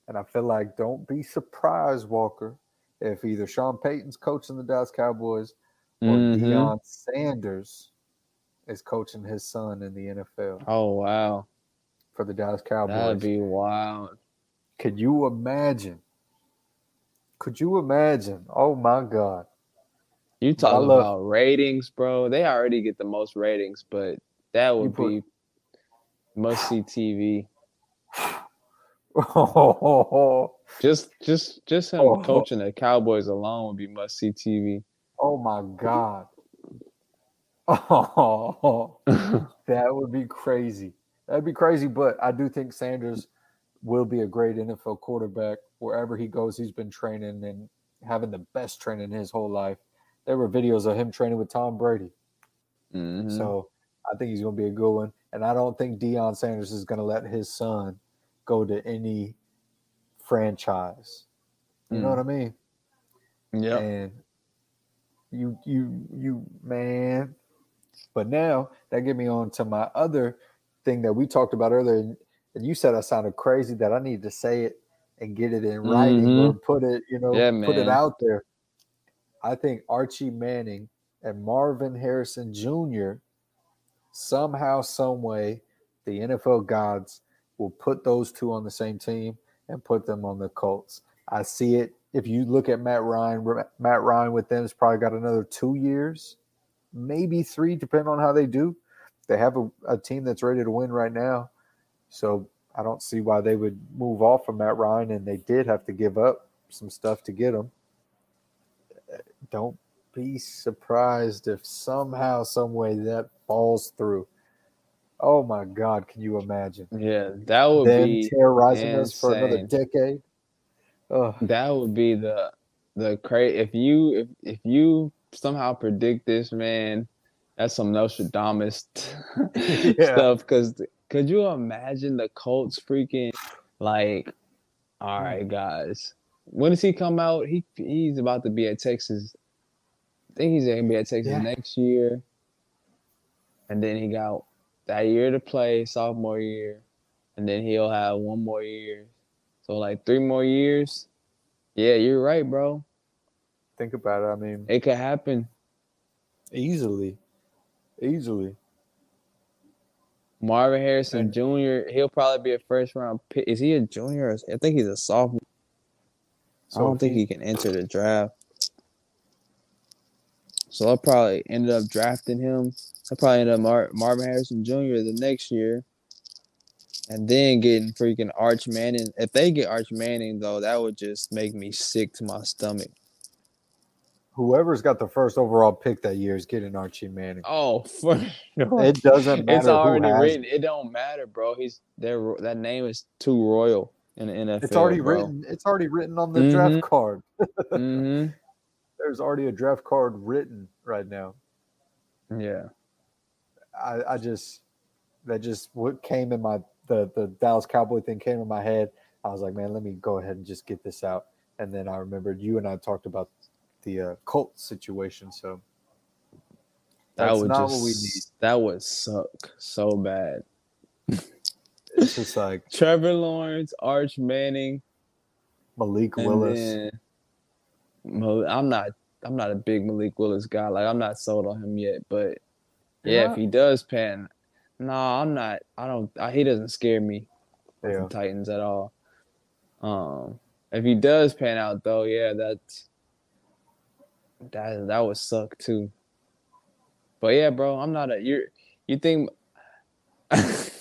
and I feel like don't be surprised, Walker, if either Sean Payton's coaching the Dallas Cowboys or Mhm. Deion Sanders is coaching his son in the NFL Oh wow, for the Dallas Cowboys. that'd be wild. Could you imagine? Could you imagine? Oh my God. You talk about ratings, bro. They already get the most ratings, but that would put- be must see TV. Oh, Just, just, just him Oh. coaching the Cowboys alone would be must see TV. Oh my God. Oh, that would be crazy. That'd be crazy, but I do think Sanders will be a great NFL quarterback wherever he goes. He's been training and having the best training his whole life. There were videos of him training with Tom Brady. Mhm. So I think he's going to be a good one. And I don't think Deion Sanders is going to let his son go to any franchise. You know Mm. what I mean? Yeah. And you, you, you, man. But now that get me on to my other thing that we talked about earlier. And you said I sounded crazy that I need to say it and get it in writing or put it, you know, Yeah, put it out there. I think Archie Manning and Marvin Harrison Jr. somehow, some way, the NFL gods will put those two on the same team and put them on the Colts. I see it. If you look at Matt Ryan, Matt Ryan with them has probably got another two years, maybe three, depending on how they do. They have a, a team that's ready to win right now. So I don't see why they would move off from Matt Ryan, and they did have to give up some stuff to get him. Don't be surprised if somehow, some way that falls through. Oh my God, can you imagine Yeah, that would them be terrorizing us for another decade? Oh, that would be the the cra if you if if you somehow predict this man that's some nostradamus Yeah. stuff because could you imagine the colts freaking like all right mm. guys when does he come out he he's about to be at texas i think he's gonna be at texas Yeah. next year and then he got that year to play sophomore year and then he'll have one more year so like three more years yeah, you're right, bro. think about it. I mean, It could happen. easily, easily. Marvin Harrison Jr. He'll probably be a first round pick. Is he a junior? I think he's a sophomore. I don't if think he can enter the draft. So I'll probably ended up drafting him. I probably end up Mar- Marvin Harrison Jr. the next year, and then getting freaking Arch Manning. If they get Arch Manning though, that would just make me sick to my stomach. whoever's got the first overall pick that year is getting Archie Manning. Oh, for. It doesn't matter. it's already written. it. It don't matter, bro. He's there. That name is too royal in the NFL. It's already bro. written. It's already written on the Mhm. draft card. hmm There's already a draft card written right now. Yeah. I, I just that just what came in my the the Dallas Cowboy thing came in my head. I was like, man, let me go ahead and just get this out. And then I remembered you and I talked about the uh, Colts situation. So That would not just what we need. that would suck so bad. It's just like Trevor Lawrence, Arch Manning, Malik Willis. then I'm not I'm not a big Malik Willis guy. Like I'm not sold on him yet, but Yeah, if he does pan, no, I'm not. I don't. I, he doesn't scare me. Yeah. the Titans at all. Um, if he does pan out though, yeah, that's that that would suck too. But yeah, bro, I'm not a you. You think? I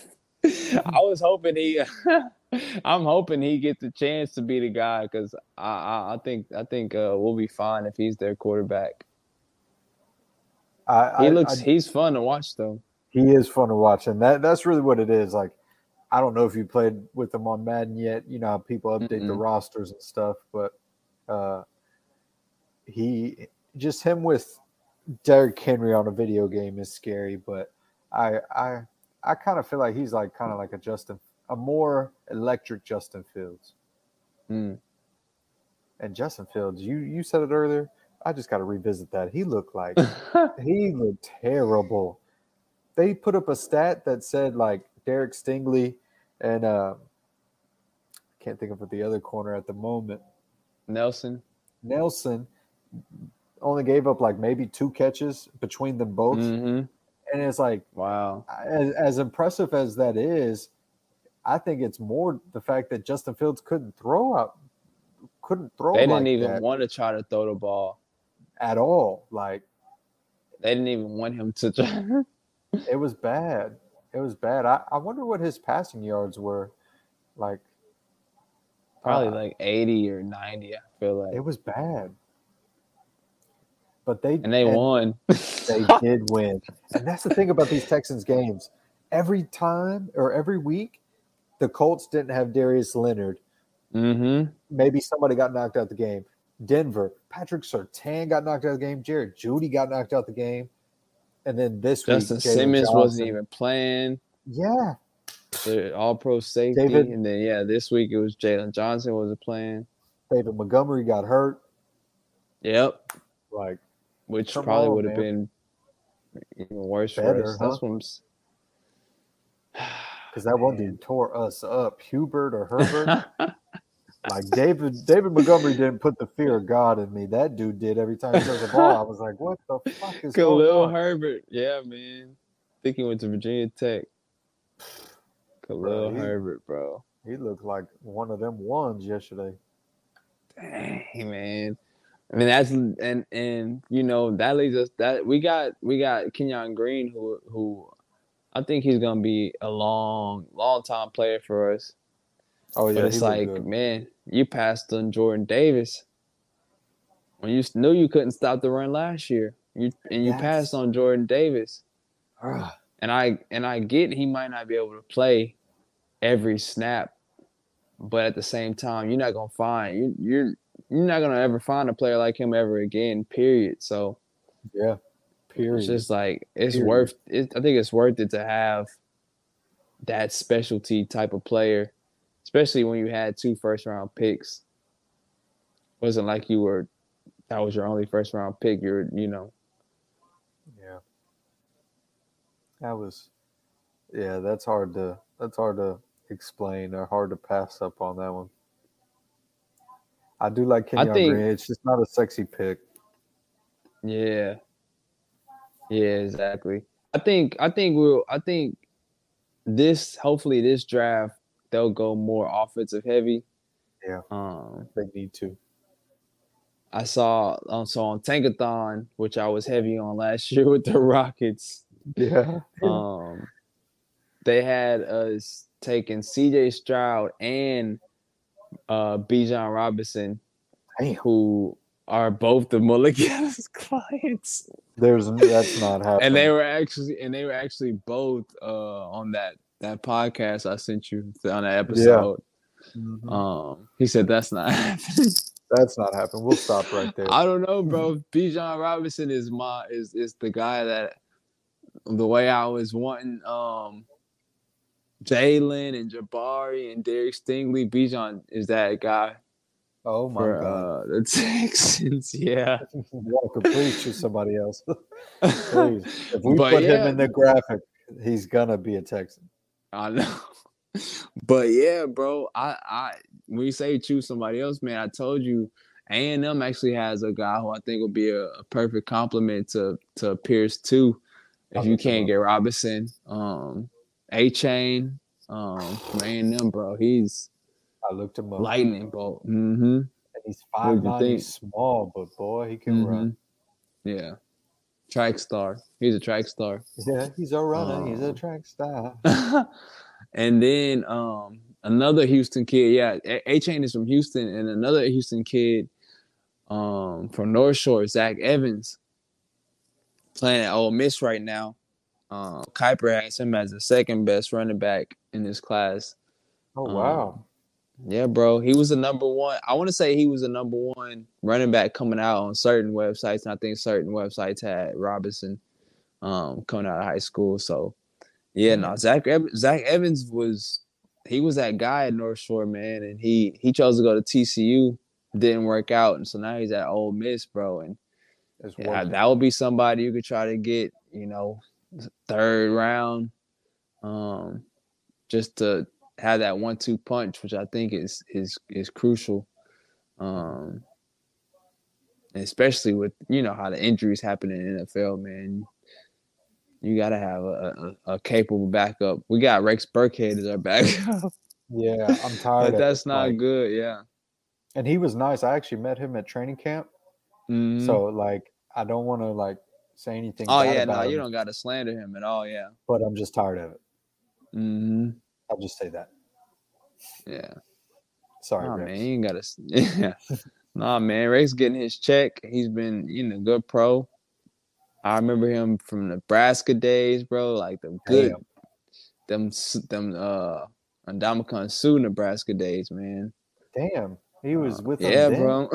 was hoping he. I'm hoping he gets the chance to be the guy because I, I I think I think uh, we'll be fine if he's their quarterback. I, He looks I- he's fun to watch though. he is fun to watch, and that that's really what it is. Like, I don't know if you played with him on Madden yet. You know how people update the Mm-mm. rosters and stuff, but uh, he just him with Derrick Henry on a video game is scary. But I I I kind of feel like he's like kind of like a Justin, a more electric Justin Fields. Mm. And Justin Fields, you you said it earlier. I just got to revisit that. He looked like he looked terrible. They put up a stat that said like Derek Stingley and uh, can't think of the other corner at the moment. Nelson. Nelson only gave up like maybe two catches between them both, hmm and it's like Wow. as, as impressive as that is, I think it's more the fact that Justin Fields couldn't throw out, couldn't throw. They didn't like even that want to try to throw the ball. At all. Like They didn't even want him to try. it was bad. It was bad. I, I wonder what his passing yards were. Like Probably uh, like 80 or 90, I feel like. it was bad. But they and they won. They did win, and that's the thing about these Texans games. Every time or every week, the Colts didn't have Darius Leonard. mm-hmm. Maybe somebody got knocked out the game. Denver, Patrick Surtain got knocked out of the game. Jared Jeudy got knocked out the game. And then this Justin week, Jalen Simmons wasn't even playing. Yeah, The all pro safety. David- and then yeah, this week it was Jaylon Johnson wasn't playing. David Montgomery got hurt. Yep. Like Which probably would have been even worse Better, for us. huh? That's what I'm because that one dude tore us up. Hubert or Herbert. like David David Montgomery didn't put the fear of God in me. That dude did every time he throws the ball. I was like, what the fuck is going Khalil on? Herbert. Yeah, man. I think he went to Virginia Tech. Khalil he- Herbert, bro. He looked like one of them ones yesterday. Dang, man. I mean that's and and you know that leads us that we got we got Kenyon Green who who I think he's gonna be a long long time player for us. Oh yeah, but it's like good. man, you passed on Jordan Davis when you knew you couldn't stop the run last year. You and you Yes. passed on Jordan Davis. Ah, And I and I get he might not be able to play every snap, but at the same time, you're not gonna find you you're you're not gonna ever find a player like him ever again. Period. So yeah. Period. it's just like it's Period. worth. It, I think it's worth it to have that specialty type of player, especially when you had two first round picks. wasn't like you were that was your only first round pick. You're you know yeah. That was yeah, that's hard to that's hard to explain or hard to pass up on that one. I do like Kenyon think- Green. It's just not a sexy pick. Yeah. Yeah, exactly. I think I think we'll I think this hopefully this draft they'll go more offensive heavy. Yeah. Um, They need to. I saw um, so on Tankathon, which I was heavy on last year with the Rockets. Yeah. Um, they had us taking C.J. Stroud and uh, Bijan Robinson, Damn. who are both the Mulligan's clients, There's that's not happening. and they were actually and they were actually both uh, on that that podcast I sent you on that episode. Mhm. Um, he said that's not happening. that's not happening. We'll stop right there. I don't know, bro. Bijan Robinson is my is is the guy that the way I was wanting um Jalen and Jabari and Derek Stingley. Bijan is that guy oh my for god. uh, the Texans. Yeah. Walker, please choose somebody else. please. If we But put him in the graphic, he's gonna be a Texan. I know. But yeah, bro, I I when you say choose somebody else, man, I told you A and M actually has a guy who I think will be a, a perfect complement to to Pierce too. If you can't get Robinson, um, Achane, um, A and M, bro, he's I looked him up. lightning bolt. Mm-hmm. and he's five nine. He's small, but boy, he can run. Yeah, track star. He's a track star. Yeah, he's a runner. he's a Um, track star. and then um another Houston kid, yeah, Achane is from Houston, and another Houston kid um from North Shore, Zach Evans, playing at Ole Miss right now. Um, Kiper has him as the second best running back in this class. Oh Um, wow. Yeah, bro. He was the number one. I want to say he was the number one running back coming out on certain websites. And I think certain websites had Robinson um, coming out of high school. So, yeah, no, Zach Zach Evans was he was that guy at North Shore, man, and he he chose to go to TCU, didn't work out, and so now he's at Ole Miss, bro. And yeah, that would be somebody you could try to get, you know, third round, um, just to have that one-two punch, which I think is is is crucial, um, especially with you know how the injuries happen in the NFL, man. You gotta have a, a, a capable backup. We got Rex Burkhead as our backup, yeah, I'm tired. but that's not like- good. Yeah. And he was nice. I actually met him at training camp. Mhm. So like, I don't want to like say anything. oh yeah, no, about you don't got to slander him at all. Yeah. But I'm just tired of it. hmm I'll just say that. Yeah. Sorry, Nah, man, you ain't gotta. Yeah. nah, man, Rex getting his check. He's been, you know, good pro. I remember him from Nebraska days, bro. Like the good, Damn. them, them, uh, Ndamukong Suh Nebraska days, man. Damn, he was with them Uh, Yeah, bro.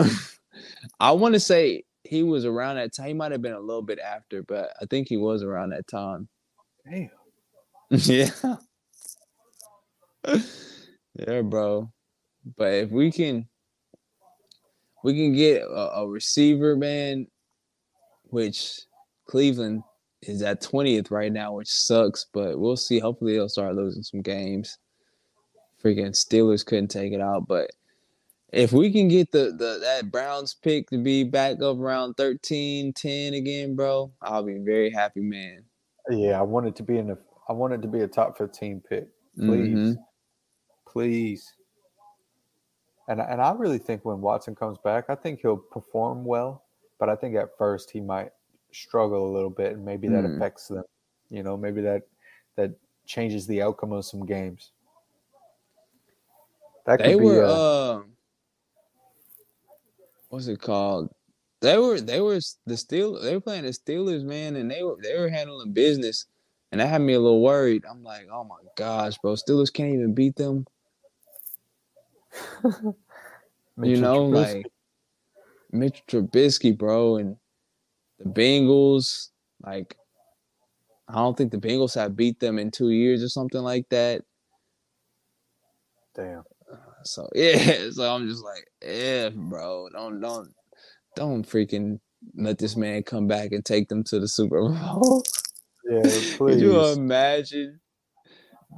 I want to say he was around that time. He might have been a little bit after, but I think he was around that time. Damn. yeah. Yeah, bro. But if we can we can get a, a receiver, man, which Cleveland is at 20th right now, which sucks, but we'll see. Hopefully they'll start losing some games. Freaking Steelers couldn't take it out, but if we can get the, the that Browns pick to be back up around 13, 10 again, bro, I'll be very happy, man. Yeah, I want it to be in the. I want it to be a top 15 pick. Please, Mhm. Please. And and I really think when Watson comes back, I think he'll perform well. But I think at first he might struggle a little bit, and maybe that Mm. affects them. You know, maybe that that changes the outcome of some games. That they be. were uh, um what's it called they were they were the steel they were playing the steelers man and they were they were handling business and that had me a little worried i'm like oh my gosh bro steelers can't even beat them you know Trubisky. like mitch trubisky bro and the bengals like i don't think the bengals have beat them in two years or something like that damn. So yeah, so I'm just like, yeah, bro, don't don't don't freaking let this man come back and take them to the Super Bowl. Yeah, please. Could you imagine?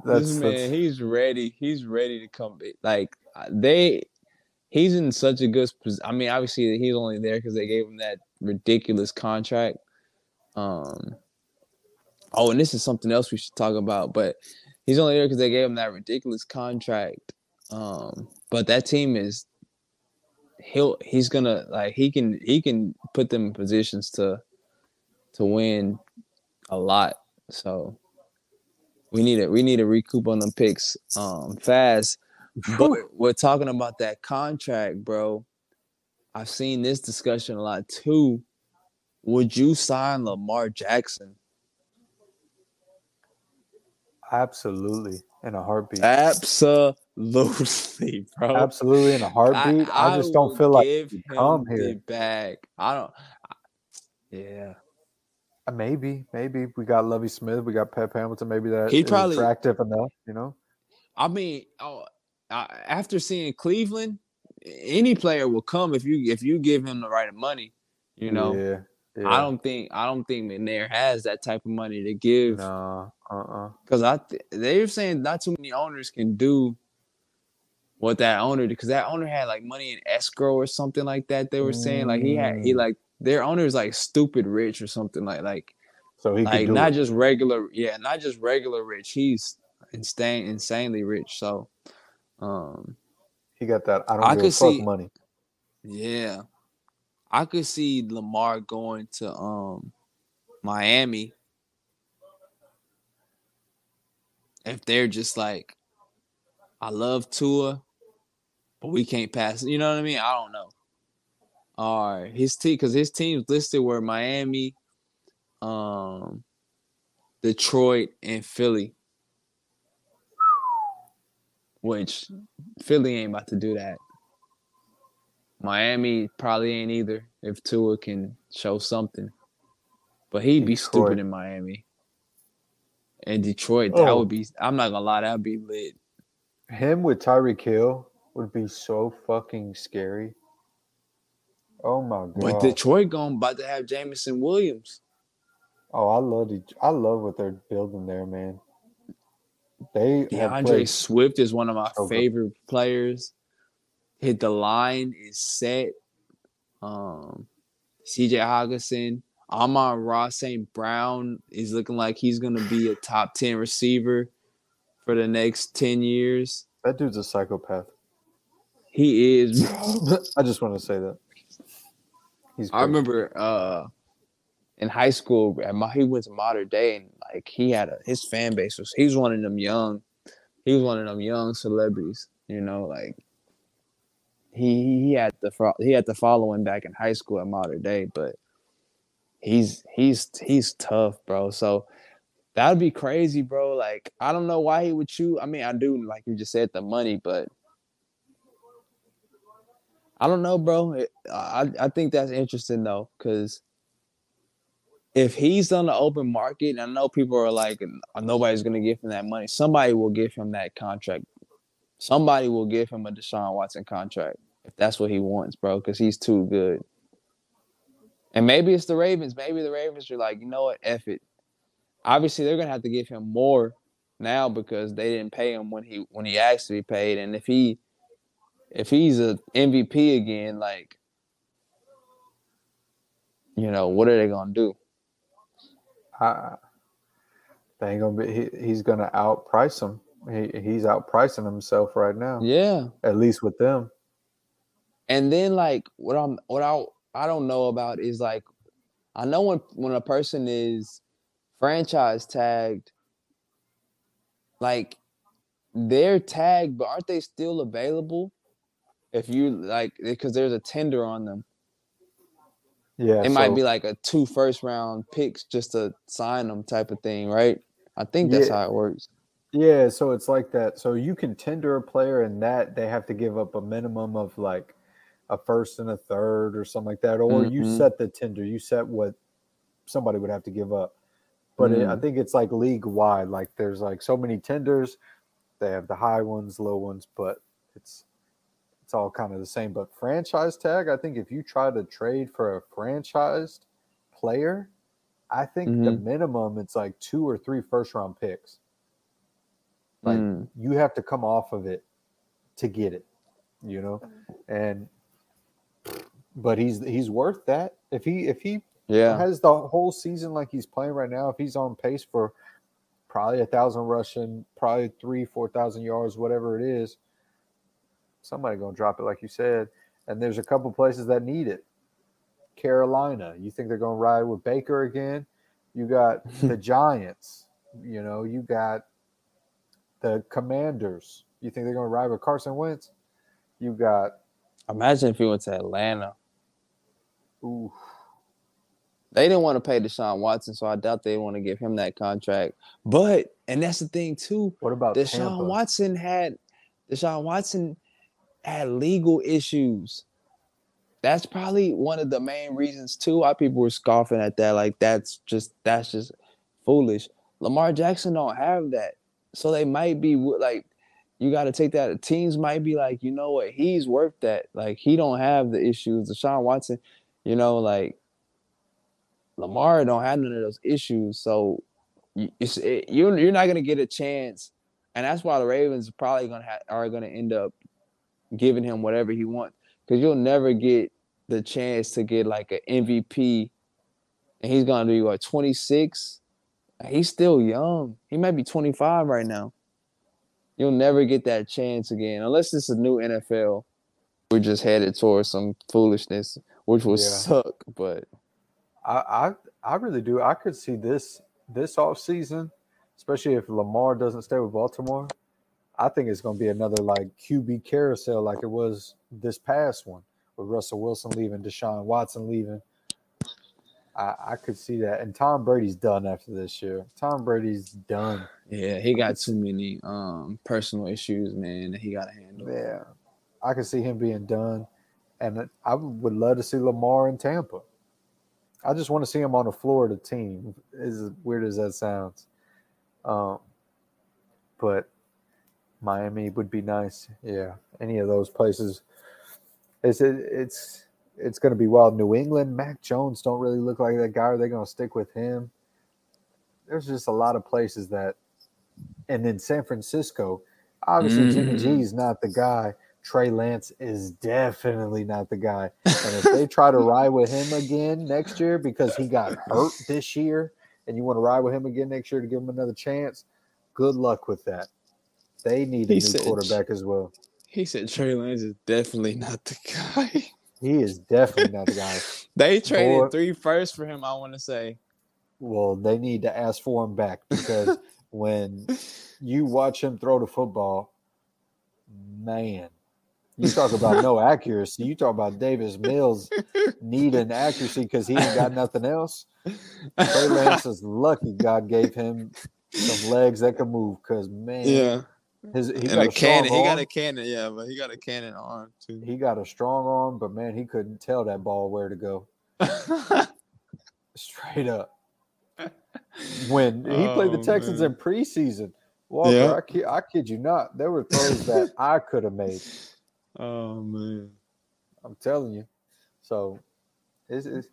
That's, this man, that's he's ready. He's ready to come. back. Like they, he's in such a good. I mean, obviously he's only there because they gave him that ridiculous contract. Um. Oh, and this is something else we should talk about. But He's only there because they gave him that ridiculous contract. Um, but that team is he'll he's gonna like he can he can put them in positions to to win a lot. So we need it. We need to recoup on them picks um fast. But we're talking about that contract, bro. I've seen this discussion a lot too. Would you sign Lamar Jackson? Absolutely, in a heartbeat. Absolutely, bro. Absolutely, in a heartbeat. I, just don't feel like come here. bag. I don't. I- yeah, Uh, Maybe, maybe we got Lovie Smith, we got Pep Hamilton. Maybe that He'd probably- attractive enough, you know. I mean, oh, I, after seeing Cleveland, any player will come if you if you give him the right of money. You know, yeah, yeah. I don't think I don't think McNair has that type of money to give. No, uh, uh Because I th- they're saying not too many owners can do what that owner because that owner had like money in escrow or something like that. They were saying like he had he Mm. like their owner is like stupid rich or something like like So he like do not it. just regular yeah not just regular rich. He's insane insanely rich. So um He got that. I don't I give a could fuck see- money. yeah, I could see Lamar going to um Miami if they're just like, I love Tua, but we can't pass. You know what I mean? I don't know. All right, his team because his teams listed were Miami, um, Detroit, and Philly. Which Philly ain't about to do that. Miami probably ain't either if Tua can show something. But he'd be Detroit. stupid in Miami. And Detroit, that Oh. would be I'm not gonna lie, that'd be lit. Him with Tyreek Hill would be so fucking scary. Oh my god! But Detroit going about to have Jameson Williams. oh, I love the, I love what they're building there, man. They D'Andre Swift is one of my so good. favorite players. Hit the line is set. Um, CJ Hockenson, Amon Ross St. Brown is looking like he's gonna be a top ten receiver for the next ten years. that dude's a psychopath. He is. I just want to say that. He's. I remember uh, in high school, he went to Mater Dei, and like he had a his fan base was he was one of them young, he was one of them young celebrities, you know, like he he had the he had the following back in high school at Mater Dei, but he's he's he's tough, bro. So that'd be crazy, bro. Like I don't know why he would choose. I mean, I do like you just said the money, but I don't know, bro. It- I I think that's interesting though, because if he's on the open market, and I know people are like, nobody's gonna give him that money. Somebody will give him that contract. Somebody will give him a Deshaun Watson contract if that's what he wants, bro, because he's too good. And maybe it's the Ravens. Maybe the Ravens are like, you know what, F it. Obviously, they're gonna have to give him more now because they didn't pay him when he when he asked to be paid. And if he if he's a MVP again, like you know, what are they gonna do? I, they ain't gonna be. He, he's gonna outprice him. He, he's outpricing himself right now. Yeah. At least with them. And then like what I'm what I I don't know about is like I know when when a person is franchise tagged, like they're tagged, but aren't they still available? If you like because there's a tender on them. Yeah. it might be like a two first round picks just to sign them type of thing, right? I think that's Yeah. how it works. Yeah, so it's like that. So you can tender a player, and that they have to give up a minimum of like a first and a third or something like that, or you Mhm. set the tender. You set what somebody would have to give up. But it, I Mm. think it's like league wide. Like there's like so many tenders. They have the high ones, low ones, but it's it's all kind of the same. But franchise tag, I think if you try to trade for a franchised player, I think the Mhm. minimum it's like two or three first round picks. Like Mm. you have to come off of it to get it, you know, and but he's he's worth that if he if he Yeah. has the whole season like he's playing right now, if he's on pace for probably a thousand rushing, probably three, four thousand yards, whatever it is. Somebody gonna drop it, like you said. And there's a couple places that need it. Carolina, you think they're gonna ride with Baker again? You got the Giants. You know, you got the Commanders. You think they're gonna ride with Carson Wentz? You got Imagine if he went to Atlanta. ooh, They didn't want to pay Deshaun Watson, so I doubt they want to give him that contract. But and that's the thing too. what about Deshaun Tampa? Watson had Deshaun Watson had legal issues. That's probably one of the main reasons too why people were scoffing at that. Like that's just that's just foolish. Lamar Jackson don't have that, so they might be like, you got to take that. Teams might be like, you know what, he's worth that. Like he don't have the issues. Deshaun Watson, you know, like Lamar don't have none of those issues. So you, it, you're you're not gonna get a chance, and that's why the Ravens probably gonna ha- are gonna end up giving him whatever he wants because you'll never get the chance to get like an MVP, and he's gonna be what 26. He's still young. He might be 25 right now. You'll never get that chance again unless it's a new NFL. We're just headed towards some foolishness, which will Yeah. suck. But I, I I really do. I could see this this off season, especially if Lamar doesn't stay with Baltimore. I think it's going to be another like QB carousel like it was this past one with Russell Wilson leaving, Deshaun Watson leaving. I, I could see that, and Tom Brady's done after this year. Tom Brady's done. Yeah, he got too many um personal issues, man, that he got to handle. Yeah, I could see him being done, and I would love to see Lamar in Tampa. I just want to see him on a Florida team. As weird as that sounds, um, but Miami would be nice. Yeah, any of those places. It's it, it's it's going to be wild. New England, Mac Jones don't really look like that guy. Are they going to stick with him? There's just a lot of places that, and then San Francisco. Obviously, Jimmy Mhm. G is not the guy. Trey Lance is definitely not the guy. And if they try to ride with him again next year because he got hurt this year, and you want to ride with him again next year to give him another chance, good luck with that. They need a He new said- quarterback as well. He said Trey Lance is definitely not the guy. He is definitely not the guy. they traded Boy. three firsts for him. I want to say. Well, they need to ask for him back because when you watch him throw the football, man, you talk about no accuracy. You talk about Davis Mills needing accuracy because he ain't got nothing else. Trey Lance is lucky God gave him some legs that can move because man, Yeah, his he and got a a, cannon. He got a cannon. Yeah, but he got a cannon arm too. he got a strong arm, but man, he couldn't tell that ball where to go. Straight up. When he played the Oh, Texans man. in preseason, Walker, Yeah. I, kid, I kid you not, there were throws that I could have made. oh man. I'm telling you. So, it's, it's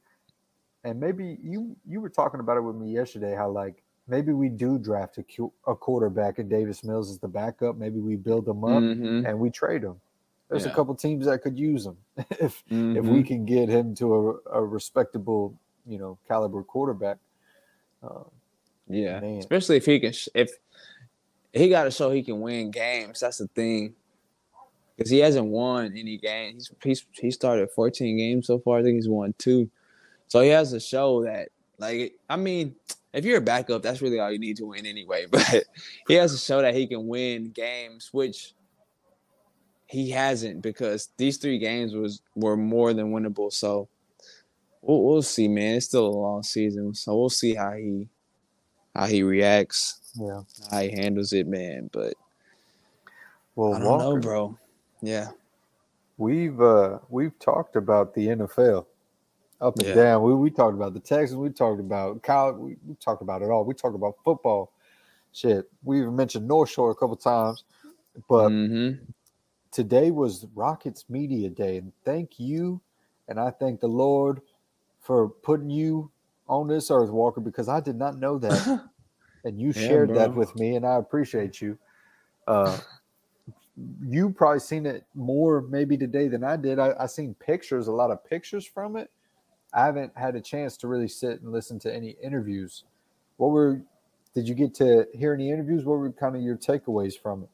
and maybe you you were talking about it with me yesterday. How like maybe we do draft a, Q, a quarterback and Davis Mills is the backup. Maybe we build them up Mhm, and we trade him. There's a couple teams that could use him if if mhm. we can get him to a, a respectable, you know, caliber quarterback. Uh, Yeah, Man. especially if he can, if he got to show he can win games. That's the thing, because he hasn't won any games. He's he's he started 14 games so far. I think he's won two, so he has to show that. Like, I mean, if you're a backup, that's really all you need to win anyway. But he has to show that he can win games, which he hasn't because these three games was were more than winnable. So. We'll, we'll see, man. It's still a long season, so we'll see how he how he reacts, yeah. how he handles it, man. But Well, I don't know, Walker, bro. Yeah, we've uh, we've talked about the NFL up and Yeah. down. We we talked about the Texans. We talked about college. We, we talked about it all. We talked about football. Shit, we even mentioned North Shore a couple times. But hmm today was Rockets Media Day, and thank you, and I thank the Lord for putting you on this earth, Walker, because I did not know that, and you Yeah, shared that with me, and I appreciate you. Uh, you probably seen it more maybe today than I did. I, I seen pictures, a lot of pictures from it. I haven't had a chance to really sit and listen to any interviews. What were Did you get to hear any interviews? What were kind of your takeaways from it?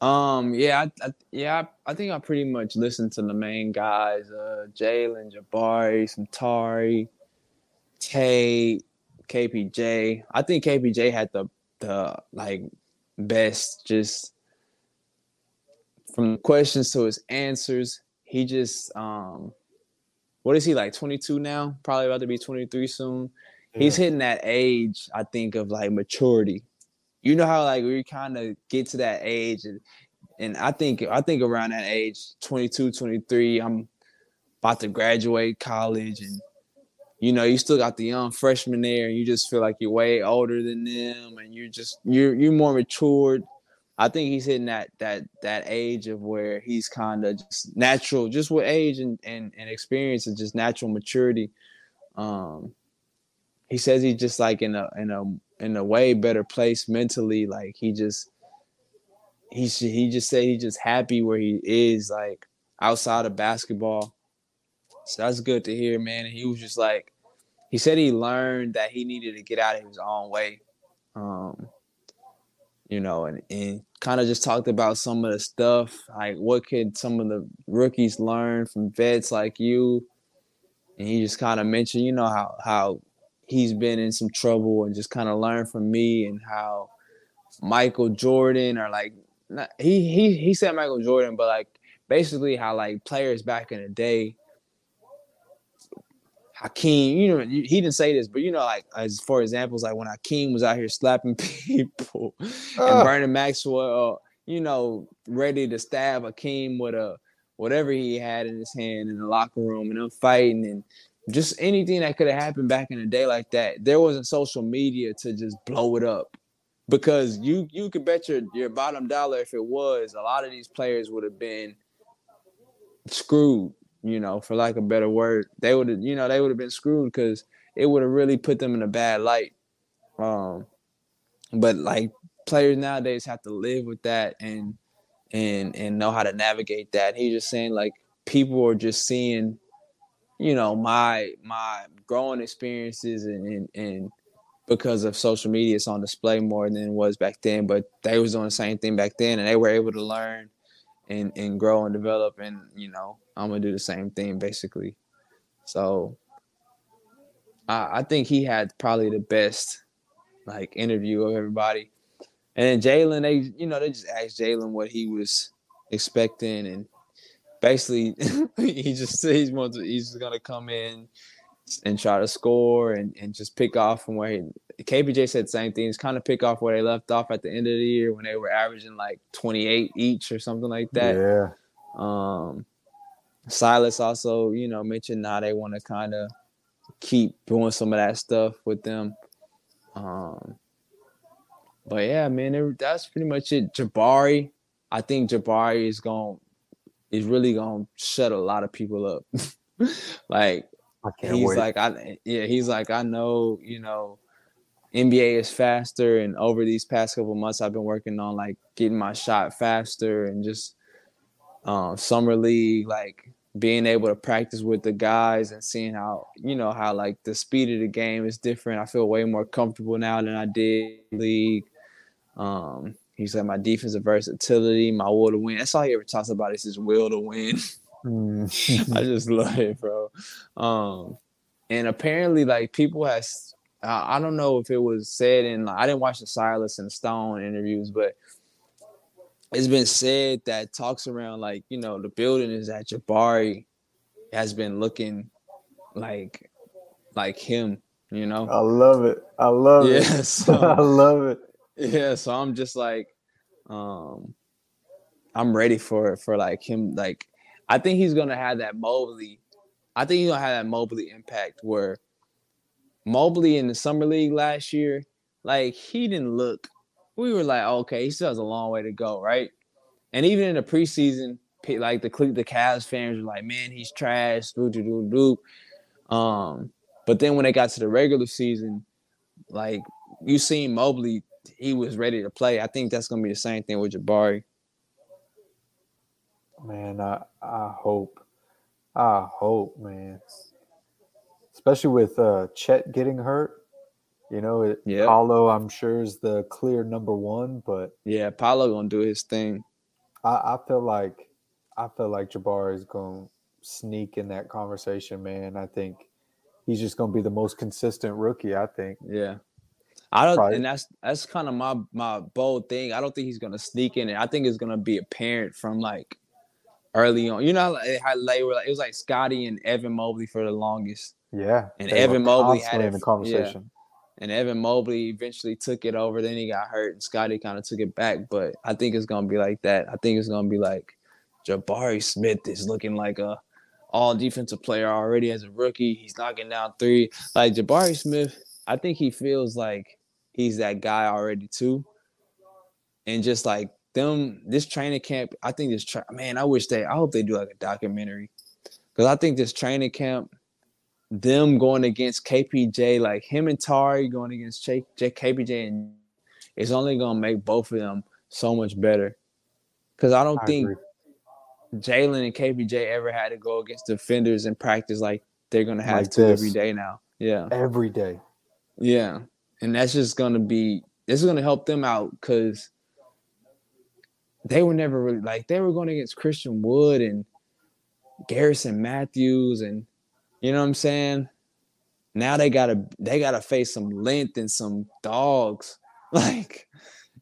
Um, yeah, I, I, yeah, I, I think I pretty much listened to the main guys: uh, Jalen, Jabari, some Tari, Tate, KPJ. I think KPJ had the the like best just from questions to his answers. He just um, what is he like? Twenty two now? Probably about to be twenty three soon. Yeah. He's hitting that age, I think, of like maturity you know how like we kind of get to that age and and I think I think around that age 22 23 I'm about to graduate college and you know you still got the young freshman there and you just feel like you're way older than them and you're just you're you're more matured I think he's hitting that that that age of where he's kind of just natural just with age and, and and experience and just natural maturity um he says he's just like in a in a in a way better place mentally. Like he just he he just said he's just happy where he is, like outside of basketball. So that's good to hear, man. And he was just like he said he learned that he needed to get out of his own way. Um, you know, and, and kind of just talked about some of the stuff, like what could some of the rookies learn from vets like you. And he just kind of mentioned, you know, how how he's been in some trouble and just kind of learn from me and how Michael Jordan or like not, he he he said Michael Jordan, but like basically how like players back in the day, Hakeem, you know, he didn't say this, but you know, like as for examples, like when Hakeem was out here slapping people and Vernon Maxwell, you know, ready to stab Hakeem with a whatever he had in his hand in the locker room and them fighting and just anything that could have happened back in the day like that. There wasn't social media to just blow it up because you you could bet your your bottom dollar if it was a lot of these players would have been screwed you know for lack of a better word they would have you know they would have been screwed because it would have really put them in a bad light. Um but like players nowadays have to live with that and and and know how to navigate that. He's just saying like people are just seeing you know my my growing experiences and, and, and because of social media it's on display more than it was back then but they was doing the same thing back then and they were able to learn and and grow and develop and you know i'm gonna do the same thing basically. So i i think he had probably the best like interview of everybody. And then jalen they you know they just asked jalen what he was expecting and basically he just he's he's gonna come in and try to score and, and just pick off from where he, KPJ said the same thing. He's kind of pick off where they left off at the end of the year when they were averaging like 28 each or something like that. Yeah. Um, Silas also, you know, mentioned now they want to kind of keep doing some of that stuff with them. Um, but yeah, man, it, that's pretty much it. Jabari, I think Jabari is going is really gonna shut a lot of people up. like he's wait. like I yeah, he's like I know, you know, NBA is faster and over these past couple months I've been working on like getting my shot faster and just um, summer league like being able to practice with the guys and seeing how you know how like the speed of the game is different. I feel way more comfortable now than I did league. Um, he said my defensive versatility, my will to win. That's all he ever talks about is his will to win. Mm. I just love it, bro. Um, and apparently, like people has, I don't know if it was said in. Like, I didn't watch the Silas and Stone interviews, but it's been said that talks around like you know the building is that Jabari has been looking like like him. You know, I love it. I love yeah, it. So, I love it yeah so i'm just like um i'm ready for for like him like i think he's gonna have that mobley i think he's gonna have that mobley impact where mobley in the summer league last year like he didn't look we were like okay he still has a long way to go right and even in the preseason like the the Cavs fans were like man he's trash doo, doo, doo, doo. um but then when they got to the regular season like you seen Mobley he was ready to play. I think that's gonna be the same thing with Jabari. Man, I I hope, I hope, man. Especially with uh, Chet getting hurt, You know, it, Yep. Paolo, I'm sure, is the clear number one, but Yeah, Paolo gonna do his thing. I, I feel like I feel like Jabari is going to sneak in that conversation, man. I think he's just going to be the most consistent rookie. I think. Yeah. I don't, Right. and that's that's kind of my my bold thing. I don't think he's gonna sneak in it. I think it's gonna be apparent from like early on. You know how, they were like it was like Scotty and Evan Mobley for the longest, Yeah, And Evan Mobley had it the f- yeah. conversation. and Evan Mobley eventually took it over. Then he got hurt, and Scotty kind of took it back. But I think it's gonna be like that. I think it's gonna be like Jabari Smith is looking like a all defensive player already as a rookie. He's knocking down three. Like Jabari Smith, I think he feels like he's that guy already too. And just like them, this training camp, I think this tra- man, I wish they, I hope they do like a documentary because I think this training camp, them going against KPJ, like him and Tari going against J, J, KPJ, and it's only gonna make both of them so much better. Because I don't I think. Jalen and KPJ ever had to go against defenders in practice like they're gonna have Like to every day now. Yeah, every day. yeah, and that's just gonna be this is gonna help them out because they were never really like they were going against Christian Wood and Garrison Matthews and you know what I'm saying. Now they gotta they gotta face some length and some dogs like.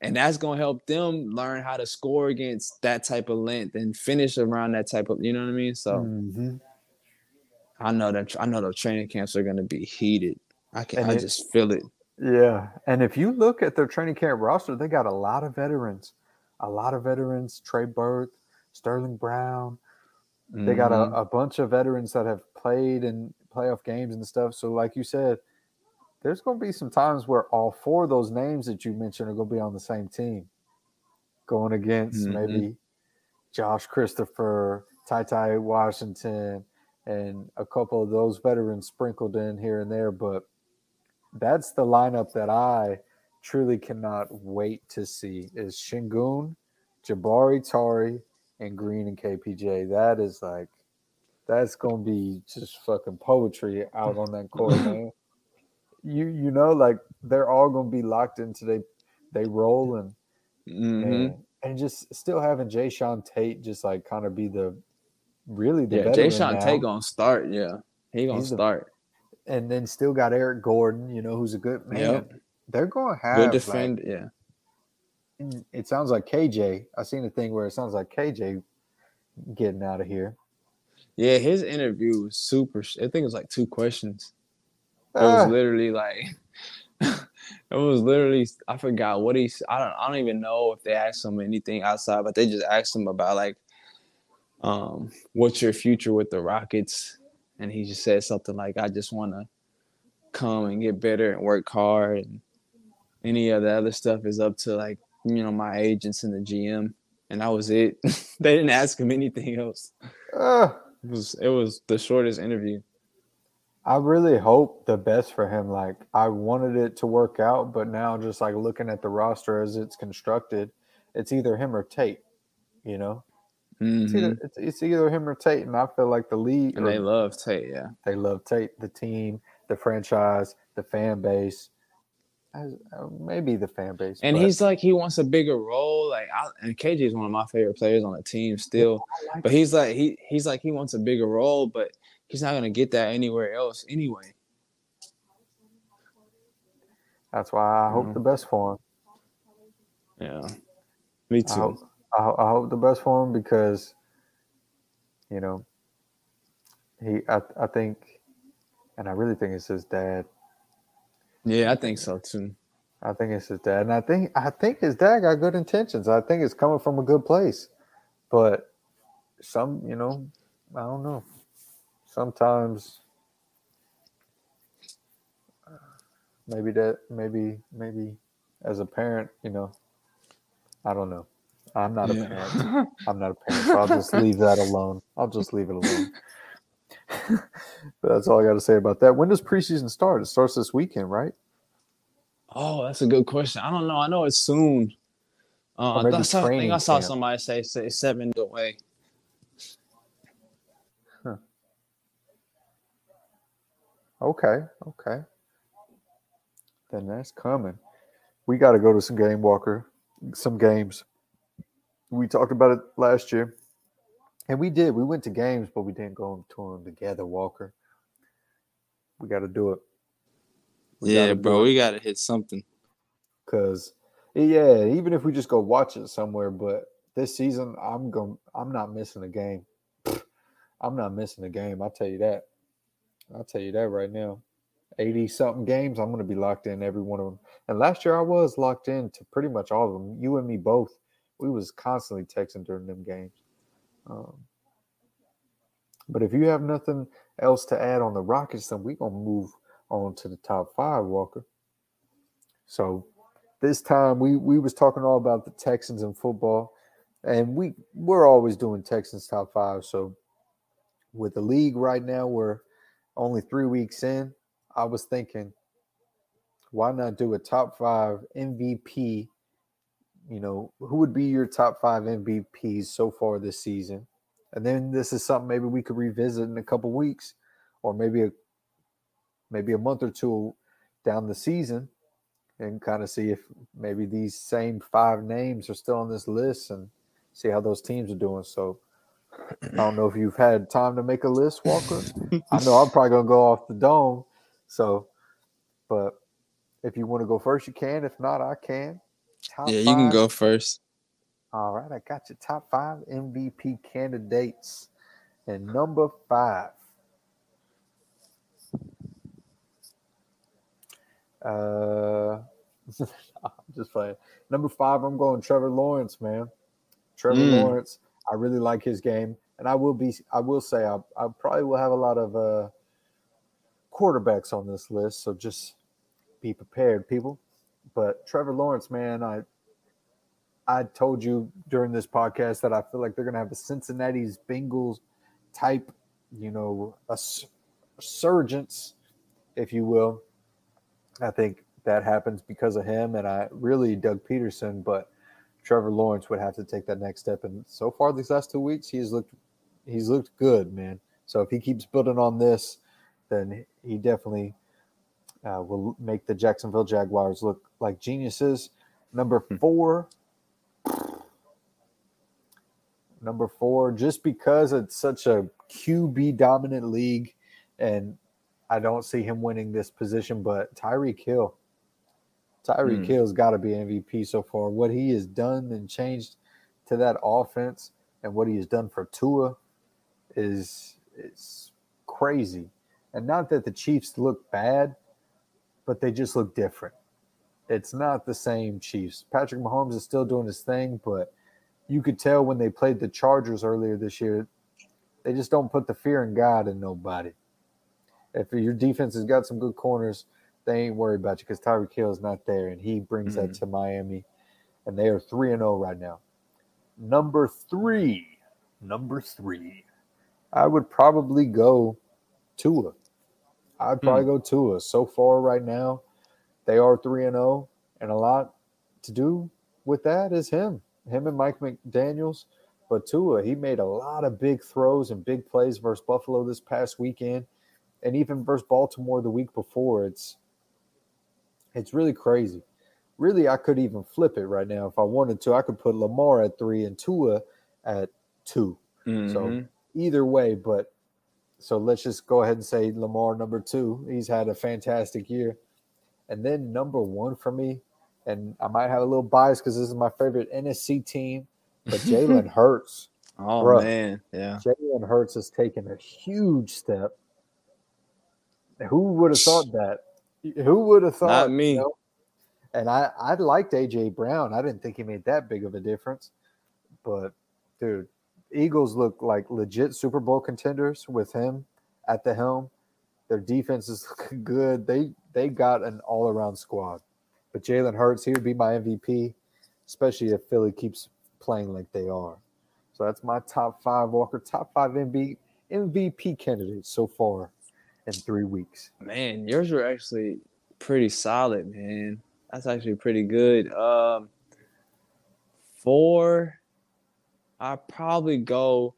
And that's gonna help them learn how to score against that type of length and finish around that type of, you know what I mean? So Mhm. I know that I know the training camps are gonna be heated. I can And I it- just feel it. Yeah, and if you look at their training camp roster, they got a lot of veterans, a lot of veterans. Trey Burke, Sterling Brown. They got a, a bunch of veterans that have played in playoff games and stuff. So, like you said, there's going to be some times where all four of those names that you mentioned are going to be on the same team, going against Mhm. maybe Josh Christopher, Ty Ty Washington, and a couple of those veterans sprinkled in here and there. But that's the lineup that I truly cannot wait to see is Sengun, Jabari Tari, and Green and KPJ. That is like that's gonna be just fucking poetry out on that court, man. You you know, like they're all gonna be locked into they they roll and Mhm. and, and just still having Jae'Sean Tate just like kind of be the really the Yeah, Jae'Sean. Tate gonna start. Yeah, he gonna He's the- start. and then still got Eric Gordon, you know, who's a good man. Yep. They're going to have Good like, defend. yeah, Mm, it sounds like KJ. I seen a thing where it sounds like KJ getting out of here. yeah. His interview was super. I think it was like two questions. It Ah, was literally like. it was literally. I forgot what he. I don't. I don't even know if they asked him anything outside, but they just asked him about like, um, what's your future with the Rockets, and he just said something like, "I just want to come and get better and work hard, and any of the other stuff is up to like you know my agents and the GM." And that was it. they didn't ask him anything else. ah. It was it was the shortest interview. I really hope the best for him. Like I wanted it to work out, but now just like looking at the roster as it's constructed, it's either him or Tate. You know, it's Mhm. either it's, it's either him or Tate, and I feel like the league And or they love Tate, yeah. they love Tate, the team, the franchise, the fan base, as, uh, maybe the fan base. And but he's like he wants a bigger role. Like I, and KJ is one of my favorite players on the team still. I like But he's like he he's like he wants a bigger role, but he's not gonna get that anywhere else anyway. That's why I hope Mhm. the best for him. Yeah. Me I too. hope, I, I hope the best for him because, you know, he I, I think, and I really think it's his dad. Yeah, I think so too. I think it's his dad, and I think I think his dad got good intentions. I think it's coming from a good place, but some, you know, I don't know. Sometimes, uh, maybe that, maybe, maybe, as a parent, you know, I don't know. I'm not a parent. I'm not a parent, so I'll just leave that alone. I'll just leave it alone. that's all I got to say about that. When does preseason start? It starts this weekend, right? Oh, that's a good question. I don't know. I know it's soon. Uh, I, I think I saw camp. somebody say say seven away. Okay, okay. then that's coming. We got to go to some game walker, some games. We talked about it last year, and we did. We went to games, but we didn't go to them together. Walker, we got to do it. We yeah, bro, it. we gotta hit something. Cause yeah, even if we just go watch it somewhere, but this season I'm going I'm not missing a game. I'm not missing a game. I'll tell you that. I'll tell you that right now. 80 something games, I'm gonna be locked in every one of them. And last year I was locked in to pretty much all of them. You and me both. We was constantly texting during them games. Um, but if you have nothing else to add on the Rockets, then we're gonna move on to the top five, Walker. So this time we we was talking all about the Texans and football, and we we're always doing Texans top five. So with the league right now, we're only three weeks in. I was thinking, why not do a top five MVP? You know, who would be your top five MVPs so far this season? And then this is something maybe we could revisit in a couple weeks, or maybe a maybe a month or two down the season and kind of see if maybe these same five names are still on this list and see how those teams are doing. So I don't know if you've had time to make a list, Walker. I know I'm probably gonna go off the dome. So, but if you want to go first, you can. If not, I can. Top Yeah, you can go first. All right, I got your top five MVP candidates. And number five. Uh, I'm just playing. Number five, I'm going Trevor Lawrence, man. Trevor Mm. Lawrence. I really like his game, and I will be. I will say, I, I probably will have a lot of uh, quarterbacks on this list, so just be prepared, people. But Trevor Lawrence, man, I I told you during this podcast that I feel like they're going to have a Cincinnati's Bengals type, you know, a resurgence, if you will. I think that happens because of him, and I really Doug Pederson, but Trevor Lawrence would have to take that next step. And so far, these last two weeks, he's looked he's looked good, man. So if he keeps building on this, then he definitely uh, will make the Jacksonville Jaguars look like geniuses. Number four, number four, just because it's such a QB dominant league, and I don't see him winning this position, but Tyreek Hill. Tyreek Hmm. Hill's got to be MVP so far. What he has done and changed to that offense, and what he has done for Tua, is is crazy. And not that the Chiefs look bad, but they just look different. It's not the same Chiefs. Patrick Mahomes is still doing his thing, but you could tell when they played the Chargers earlier this year, they just don't put the fear in God in nobody. If your defense has got some good corners, they ain't worried about you because Tyreek Hill is not there, and he brings that mm-hmm. to Miami, and they are three and zero right now. Number three, number three, I would probably go Tua. I'd probably go Tua. So far, right now, they are three and zero, and a lot to do with that is him, him and Mike McDaniel's. But Tua, he made a lot of big throws and big plays versus Buffalo this past weekend, and even versus Baltimore the week before. It's it's really crazy. Really, I could even flip it right now if I wanted to. I could put Lamar at three and Tua at two. So Mhm. either way, but so let's just go ahead and say Lamar number two. He's had a fantastic year. And then number one for me, and I might have a little bias because this is my favorite NFC team, but Jalen Hurts. oh Bruh. man, yeah. Jalen Hurts has taken a huge step. Who would have thought that? Who would have thought? Not me. you know? And I, I liked AJ Brown. I didn't think he made that big of a difference. But dude, Eagles look like legit Super Bowl contenders with him at the helm. Their defense is good. They they got an all around squad. But Jalen Hurts, he would be my MVP, especially if Philly keeps playing like they are. So that's my top five Walker, top five MV, MVP candidates so far in three weeks. Man, yours were actually pretty solid, man. That's actually pretty good. Um, four, I probably go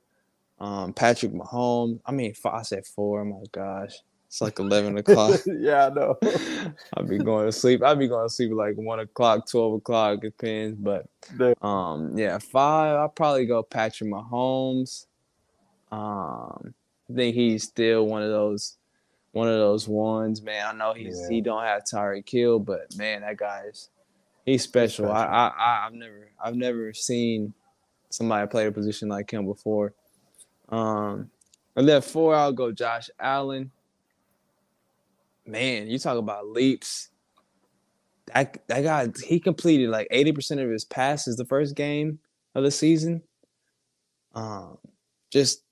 um, Patrick Mahomes. I mean, I said four. Oh my gosh, It's like eleven o'clock. yeah, I know. I'll be going to sleep. I'll be going to sleep like one o'clock, twelve o'clock, It depends. But Yeah. um, yeah, five. I'll probably go Patrick Mahomes. Um, I think he's still one of those, one of those ones. Man, I know he's Yeah. he don't have Tyreek Hill, but man, that guy's he's special. Special. I I I've never I've never seen somebody play a position like him before. Um, and then four, I'll go Josh Allen. Man, you talk about leaps. That that guy, he completed like eighty percent of his passes the first game of the season. Um, just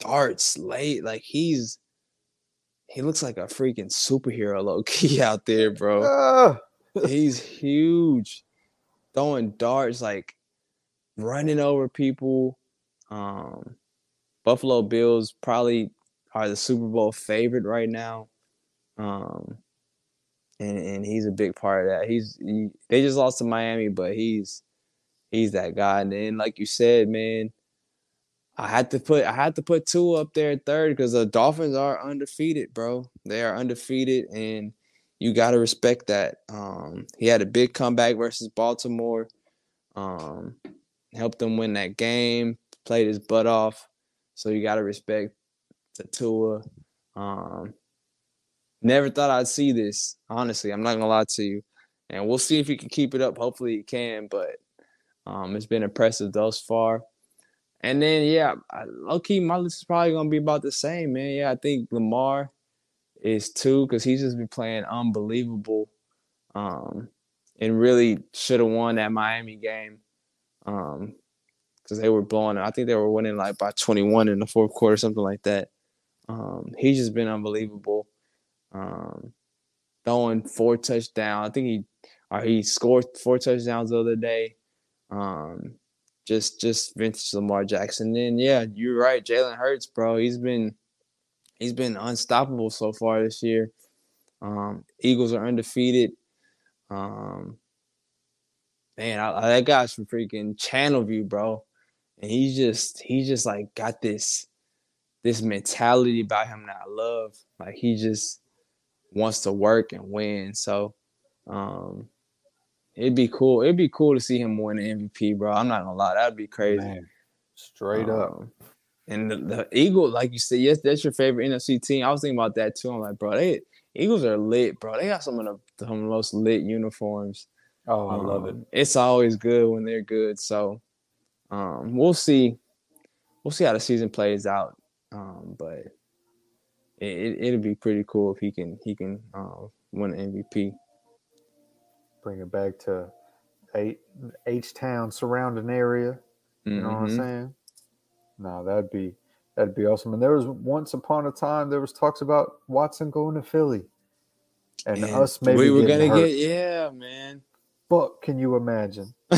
darts late, like he's he looks like a freaking superhero low key out there, bro Ah, he's huge throwing darts like running over people um buffalo bills probably are the super bowl favorite right now um and and he's a big part of that he's he, they just lost to miami but he's he's that guy and then like you said man I had to put I had to put two up there third because the Dolphins are undefeated, bro. They are undefeated, and you got to respect that. Um, he had a big comeback versus Baltimore, um, helped them win that game, played his butt off. So you got to respect to Tua. Um, never thought I'd see this. Honestly, I'm not gonna lie to you, and we'll see if he can keep it up. Hopefully, he can, but um, it's been impressive thus far. And then, yeah, I, low key, my list is probably gonna be about the same, man. Yeah, I think Lamar is two because he's just been playing unbelievable, um, and really should have won that Miami game, um, because they were blowing. I think they were winning like by 21 in the fourth quarter, something like that. Um, he's just been unbelievable, um, throwing four touchdowns. I think he, or he scored four touchdowns the other day. Um, just just vintage Lamar Jackson. Then yeah, you're right, Jalen Hurts, bro. He's been he's been unstoppable so far this year. Um, Eagles are undefeated. Um, man, I, that guy's from freaking Channelview, bro, and he's just he's just like got this this mentality about him that I love. Like he just wants to work and win. So um it'd be cool. It'd be cool to see him win the MVP, bro. I'm not gonna lie, that'd be crazy. man, straight up. Um, And the, the Eagle, like you said, yes, that's your favorite NFC team. I was thinking about that too. I'm like, bro, they Eagles are lit, bro. They got some of the, some of the most lit uniforms. Oh, I love it. Um, It's always good when they're good. So um, we'll see. We'll see how the season plays out. Um, but it, it'll be pretty cool if he can he can uh, win an MVP. Bring it back to H Town surrounding area. You know what I'm Mhm. saying? No, that'd be that'd be awesome. And there was once upon a time there was talks about Watson going to Philly, and And us maybe we were gonna hurt. get yeah, man. But can you imagine?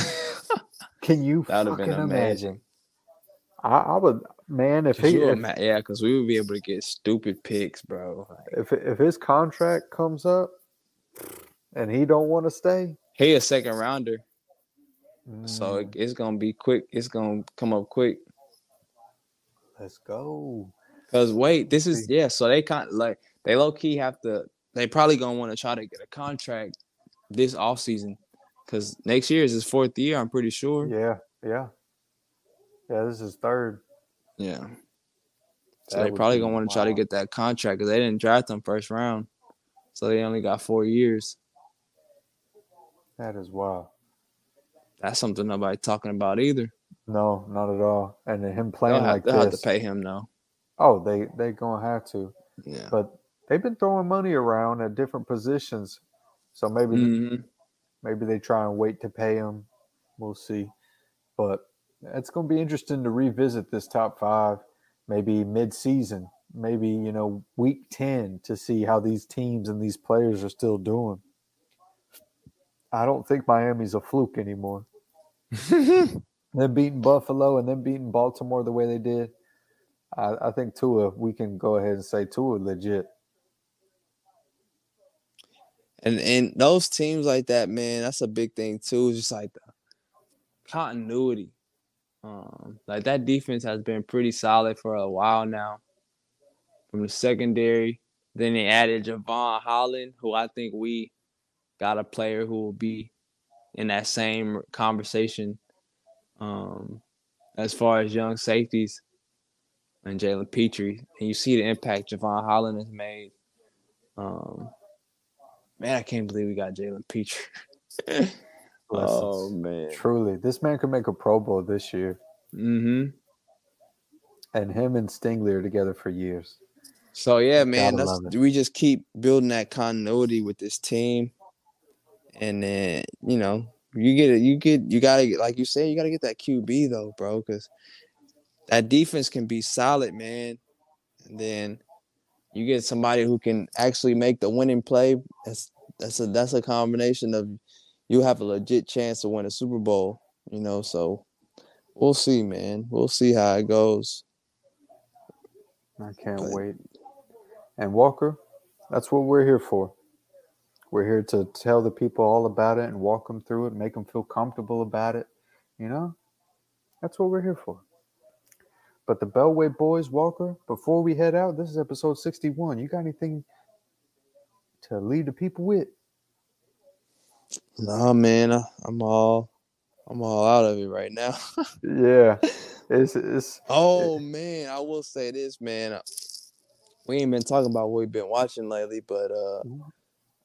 Can you That'd have fucking been amazing. I, I would, man. If he if, ima- yeah, because we would be able to get stupid picks, bro. Like, if if his contract comes up, and he don't want to stay, he a second rounder, so mm, it, it's gonna be quick. It's gonna come up quick. let's go. Cause wait, this is yeah. So they kind like they low key have to. They probably gonna want to try to get a contract this off season, cause next year is his fourth year. I'm pretty sure. Yeah, yeah, yeah. This is third. Yeah. So That they probably gonna want to try to get that contract because they didn't draft him first round, so they only got four years. That is wild. That's something nobody talking about either. No, not at all. And him playing have, like they'll have to pay him though. Oh, they they gonna have to. Yeah. But they've been throwing money around at different positions, so maybe hmm maybe they try and wait to pay him. We'll see. But it's going to be interesting to revisit this top five, maybe mid-season, maybe you know week ten to see how these teams and these players are still doing. I don't think Miami's a fluke anymore. them beating Buffalo and then beating Baltimore the way they did. I, I think Tua, we can go ahead and say Tua legit. And and those teams like that, man, that's a big thing too. It's just like the continuity. Um, like that defense has been pretty solid for a while now. From the secondary Then they added Jevon Holland, who I think we got a player who will be in that same conversation um, as far as young safeties and Jalen Petrie. And you see the impact Jevon Holland has made. Um, man, I can't believe we got Jalen Pitre. oh man. Truly, this man could make a Pro Bowl this year. Mm-hmm. And him and Stingley are together for years. So yeah, man, Gotta that's, we just keep building that continuity with this team, and then you know you get it, you get you gotta get like you said, you gotta get that QB though, bro, because that defense can be solid, man, and then you get somebody who can actually make the winning play. That's that's a that's a combination of you have a legit chance to win a Super Bowl, you know. So we'll see, man. We'll see how it goes. I can't But- wait. And Walker, that's what we're here for. We're here to tell the people all about it and walk them through it, make them feel comfortable about it. You know, that's what we're here for. But the Bellway boys, Walker, before we head out, this is episode 61. You got anything to leave the people with? Nah, man, I'm all I'm all out of it right now. Yeah, it's it's Oh man, I will say this, man. We ain't been talking about what we've been watching lately, but uh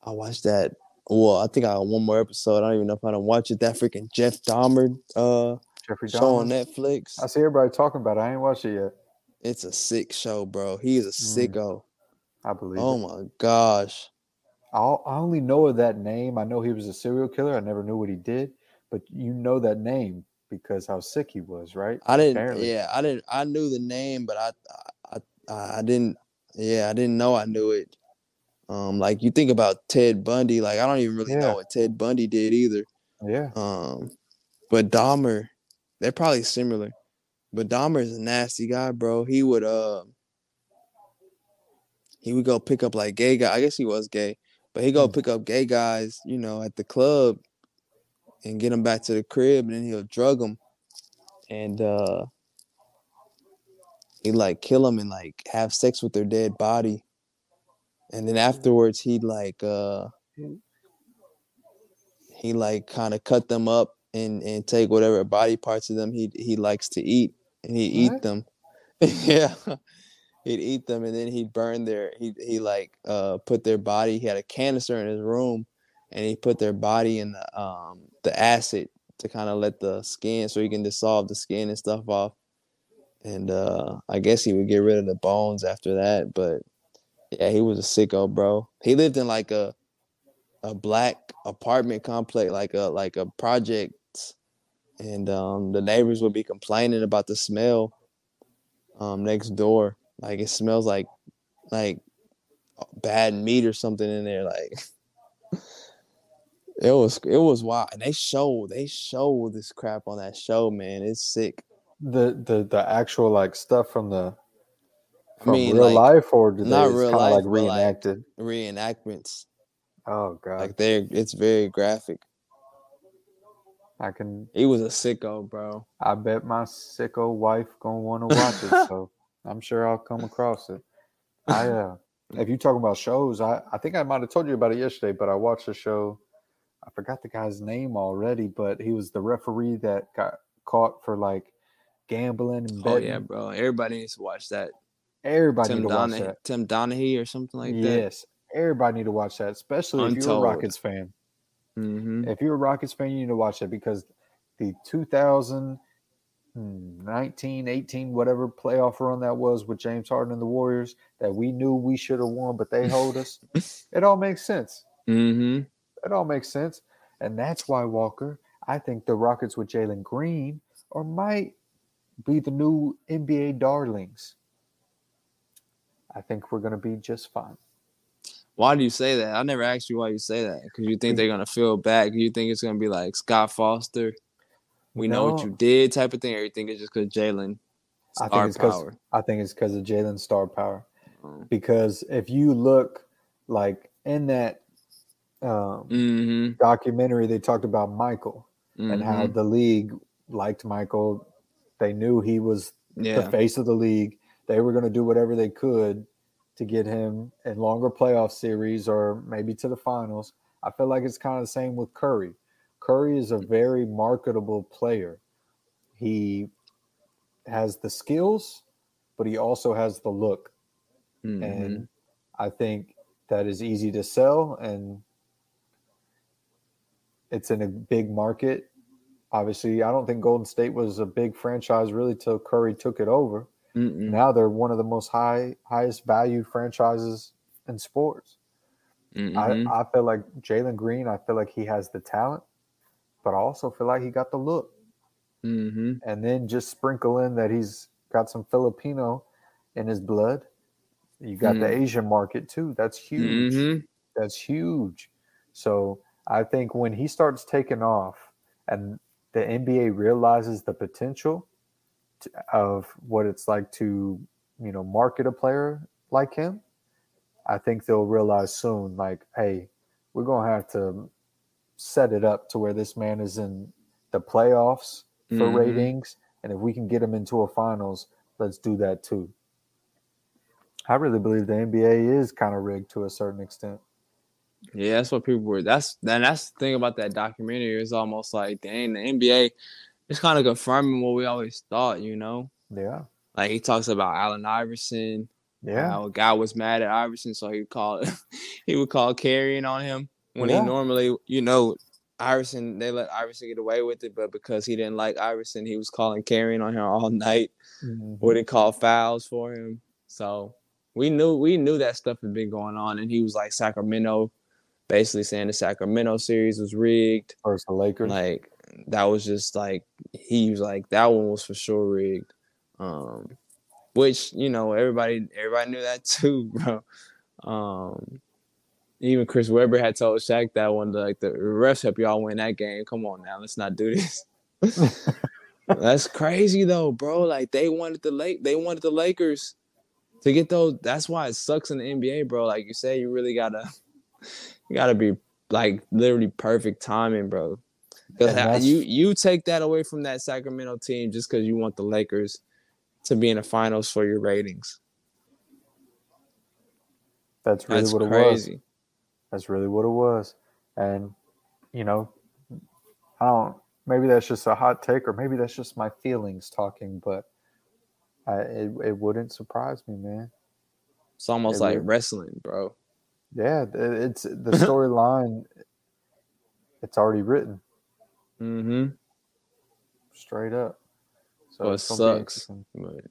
I watched that. Well, I think I got one more episode. I don't even know if I don't watch it. That freaking Jeff Dahmer uh Jeffrey show on Netflix. I see everybody talking about it. I ain't watched it yet. It's a sick show, bro. He is a Mm, sicko. I believe Oh it. my gosh. I I only know of that name. I know he was a serial killer. I never knew what he did, but you know that name because how sick he was, right? I didn't Apparently. yeah, I didn't I knew the name, but I I I, I didn't yeah, I didn't know I knew it. Um like you think about Ted Bundy, like I don't even really Yeah. know what Ted Bundy did either. Yeah. Um, but Dahmer, they're probably similar. But Dahmer is a nasty guy, bro. He would uh he would go pick up like gay guy. I guess he was gay, but he go Hmm. pick up gay guys, you know, at the club and get them back to the crib, and then he'll drug them, and uh he like kill them and like have sex with their dead body, and then afterwards he'd like uh he like kind of cut them up and and take whatever body parts of them he he likes to eat and he'd eat them. Yeah. He'd eat them and then he'd burn their he he like uh put their body he had a canister in his room and he put their body in the um the acid to kind of let the skin so he can dissolve the skin and stuff off. And uh i guess he would get rid of the bones after that but yeah he was a sicko bro. He lived in like a a black apartment complex, like a like a project, and um, the neighbors would be complaining about the smell um, next door. Like it smells like like bad meat or something in there. Like it was it was wild. And they show they show this crap on that show, man. It's sick. The the the actual like stuff from the I from mean, real like, life or did not they, real it's kind of like life, like, reenacted? Reenactments, oh god, like they're it's very graphic. I can. He was a sicko, bro. I bet my sicko wife gonna want to watch it, so I'm sure I'll come across it. I uh, if you're talking about shows, I I think I might have told you about it yesterday, but I watched a show. I forgot the guy's name already, but he was the referee that got caught for like gambling and betting. Oh yeah, bro. Everybody needs to watch that. Everybody Tim need to watch that. Tim Donaghy or something like that. yes, everybody need to watch that, especially if you're a Rockets fan. Mm-hmm. If you're a Rockets fan, you need to watch that because the 2019, 18, whatever playoff run that was with James Harden and the Warriors that we knew we should have won, but they hold us. it all makes sense. Mm-hmm. It all makes sense. And that's why, Walker, I think the Rockets with Jalen Green or might be the new NBA darlings. I think we're going to be just fine. Why do you say that? I never asked you why you say that. Because you think they're gonna feel bad. You think it's gonna be like Scott Foster. We know what you did, type of thing, or you think it's just because Jalen I star think it's because power? I think it's because of Jalen's star power. Oh. Because if you look like in that um, Mm-hmm. documentary, they talked about Michael and how Mhm. the league liked Michael. They knew he was the face of the league. They were going to do whatever they could to get him in longer playoff series or maybe to the finals. I feel like it's kind of the same with Curry. Curry is a very marketable player. He has the skills, but he also has the look. Mhm. And I think that is easy to sell and it's in a big market. Obviously, I don't think Golden State was a big franchise really till Curry took it over. Mm-mm. Now they're one of the most high highest valued franchises in sports. I, I feel like Jalen Green, I feel like he has the talent, but I also feel like he got the look. Mhm. And then just sprinkle in that he's got some Filipino in his blood. You got the Mm. Asian market too. That's huge. Mhm. That's huge. So I think when he starts taking off and the NBA realizes the potential to, of what it's like to, you know, market a player like him, I think they'll realize soon, like, hey, we're going to have to set it up to where this man is in the playoffs for Mhm. ratings. And if we can get him into a finals, let's do that too. I really believe the NBA is kind of rigged to a certain extent. Yeah, that's what people were. That's and that's the thing about that documentary. It's almost like dang, the NBA is kind of confirming what we always thought. You know, Yeah. like he talks about Allen Iverson. Yeah. How a guy was mad at Iverson, so he called he would call carrying on him when Yeah. he normally, you know, Iverson they let Iverson get away with it, but because he didn't like Iverson, he was calling carrying on him all night. Mhm. Wouldn't call fouls for him. So we knew we knew that stuff had been going on, and he was like Sacramento, basically saying the Sacramento series was rigged. Versus the Lakers. Like that was just like he was like that one was for sure rigged. Um which, you know, everybody everybody knew that too, bro. Um even Chris Webber had told Shaq that one like the refs help y'all win that game. Come on now, let's not do this. That's crazy though, bro. Like they wanted the lake they wanted the Lakers to get those. That's why it sucks in the NBA, bro. Like you say, you really gotta you gotta be like literally perfect timing, bro. Because you you take that away from that Sacramento team just because you want the Lakers to be in the finals for your ratings. That's really That's what it was. That's really what it was. And, you know, I don't, maybe that's just a hot take or maybe that's just my feelings talking, but I, it, it wouldn't surprise me, man. It's almost It like really- wrestling, bro. Yeah, it- it's the storyline, it's already written Mm-hmm. straight up. So Well, it it's gonna be sucks. But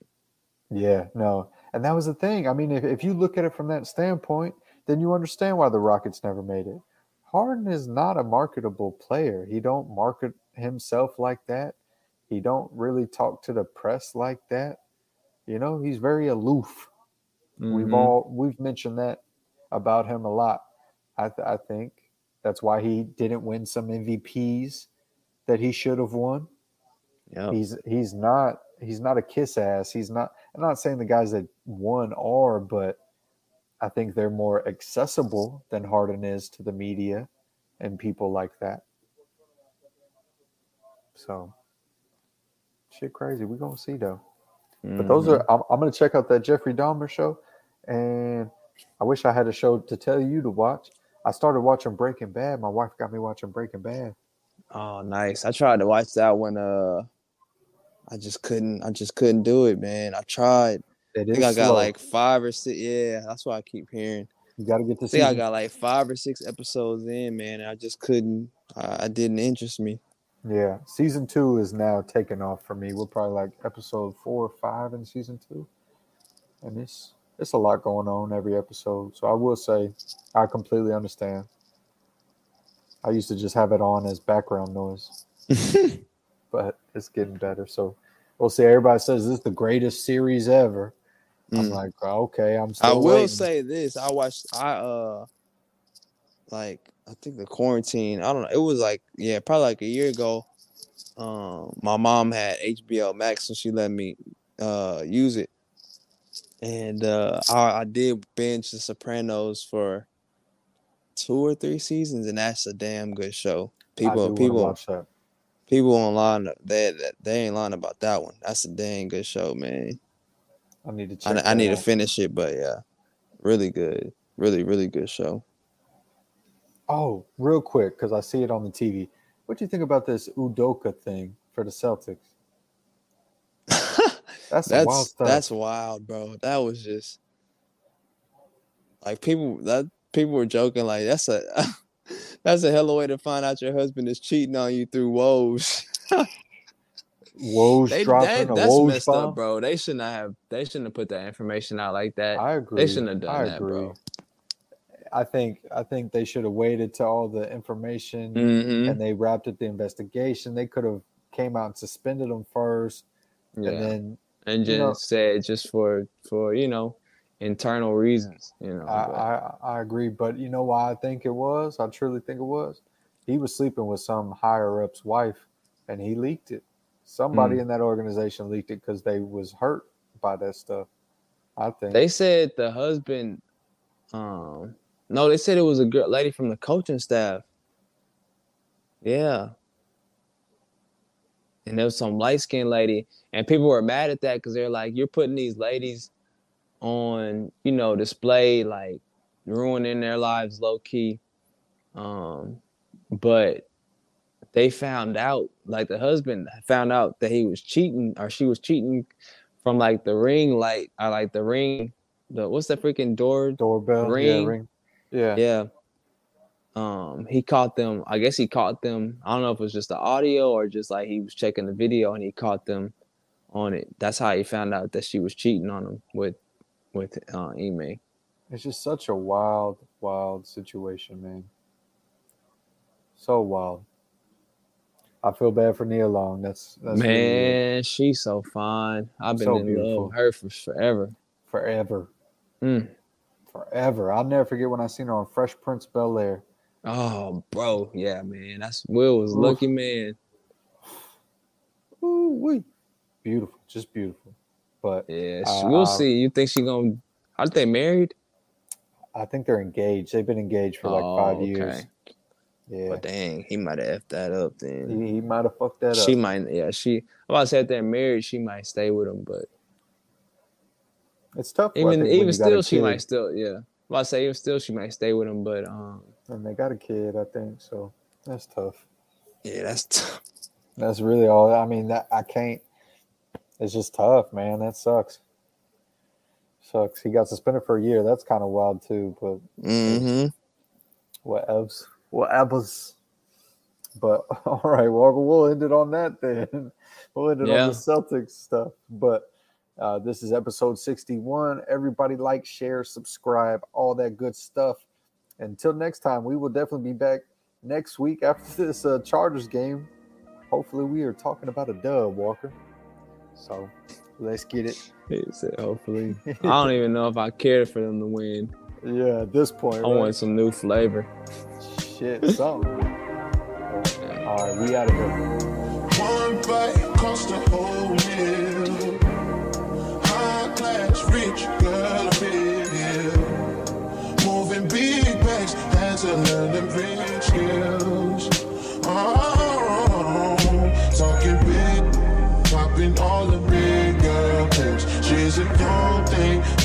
Yeah, no. And that was the thing. I mean, if, if you look at it from that standpoint, then you understand why the Rockets never made it. Harden is not a marketable player. He don't market himself like that. He don't really talk to the press like that. You know, he's very aloof. We've Mhm. all we've mentioned that about him a lot. I th- I think that's why he didn't win some MVPs that he should have won. Yeah. He's he's not he's not a kiss ass. He's not. I'm not saying the guys that won are, but I think they're more accessible than Harden is to the media and people like that. So, shit, crazy. We're gonna see though. But those Mhm. are. I'm, I'm gonna check out that Jeffrey Dahmer show, and I wish I had a show to tell you to watch. I started watching Breaking Bad. My wife got me watching Breaking Bad. Oh, nice. I tried to watch that one. Uh, I just couldn't. I just couldn't do it, man. I tried. It I think I got slow. like five or six. Yeah, that's what I keep hearing. you got to get to I see. think I got like five or six episodes in, man. And I just couldn't. I, I didn't interest me. Yeah, season two is now taking off for me. We're probably like episode four or five in season two, and it's it's a lot going on every episode. So I will say, I completely understand. I used to just have it on as background noise, but it's getting better. So we'll see. Everybody says this is the greatest series ever. I'm Mm. like, okay, I'm still I will waiting. say this. I watched. I uh, like I think the quarantine. I don't know. It was like yeah, probably like a year ago. Um, my mom had HBO Max, so she let me uh use it, and uh, I, I did binge The Sopranos for two or three seasons, and that's a damn good show. People, people, watch that. people online. They they ain't lying about that one. That's a dang good show, man. I need to I. I need that to finish it, but yeah. Really good. Really, really good show. Oh, real quick, because I see it on the TV. What do you think about this Udoka thing for the Celtics? That's some wild stuff. that's wild, bro. That was just like people that people were joking like that's a that's a hell of a way to find out your husband is cheating on you through Woj. woes They, dropping that- a that's Woj messed bomb. up, bro. They shouldn't have they shouldn't have put that information out like that. I agree. They shouldn't have done I that, agree. bro. I think I think they should have waited till all the information hmm and they wrapped up the investigation. They could have came out and suspended them first, Yeah. and then and just you know- said just for for you know internal reasons, you know. I, I I agree. But you know why I think it was? I truly think it was. He was sleeping with some higher up's wife, and he leaked it. Somebody Hmm. in that organization leaked it because they was hurt by that stuff. I think. They said the husband, um, no, they said it was a girl, lady from the coaching staff. Yeah. And there was some light skinned lady, and people were mad at that because they're like, you're putting these ladies on, you know, display, like ruining their lives low key. Um, but they found out, like the husband found out that he was cheating or she was cheating from like the ring light or like the ring the what's that freaking door doorbell Ring. Yeah, ring. Yeah. yeah um he caught them i guess he caught them i don't know if it was just the audio or just like he was checking the video and he caught them on it that's how he found out that she was cheating on him with with uh Ime. It's just such a wild, wild situation, man. So wild. I feel bad for Nia Long. That's that's really man she's so fine i've been So in beautiful. love with her for forever forever, Mm. forever. I'll never forget when I seen her on Fresh Prince Bel Air. oh bro yeah man that's will was Oof. lucky man Ooh, wee. Beautiful, just beautiful. But yeah Uh, we'll uh, see you think she gonna are they married I think they're engaged. They've been engaged for like Oh, five okay. years. Yeah, But dang, he might have effed that up then. he, he might have fucked that She up. She might, yeah. She, to say if they're married, she might stay with him. But It's tough. I even think, even you got a still, she kid, might still, yeah. About to say even still, she might stay with him. But um, And they got a kid, I think. So that's tough. yeah, that's tough. That's really all. I mean, that I can't. It's just tough, man. That sucks. Sucks. He got suspended for a year. That's kind of wild too. But Mm-hmm. what else? What else? But all right, Walker. We'll end it on that then. We'll end it Yeah. on the Celtics stuff. But uh, this is episode sixty-one. Everybody like, share, subscribe, all that good stuff. Until next time, we will definitely be back next week after this uh, Chargers game. Hopefully, we are talking about a dub, Walker. So let's get it. He said, hopefully. I don't even know if I cared for them to win. Yeah, at this point, I right? want some new flavor. shit, something. All right, we out of here. One bite cost a whole meal. High class, rich girl, appeal. Moving big bags, had to learn them rich skills. Oh,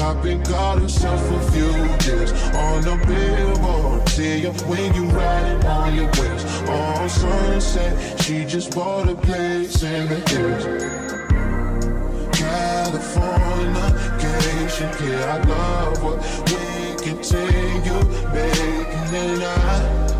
thing, been got herself a few deals. On the billboard, see you when you riding on your wheels. On sunset, she just bought a place in the hills. California, yeah, I love what we continue making, and I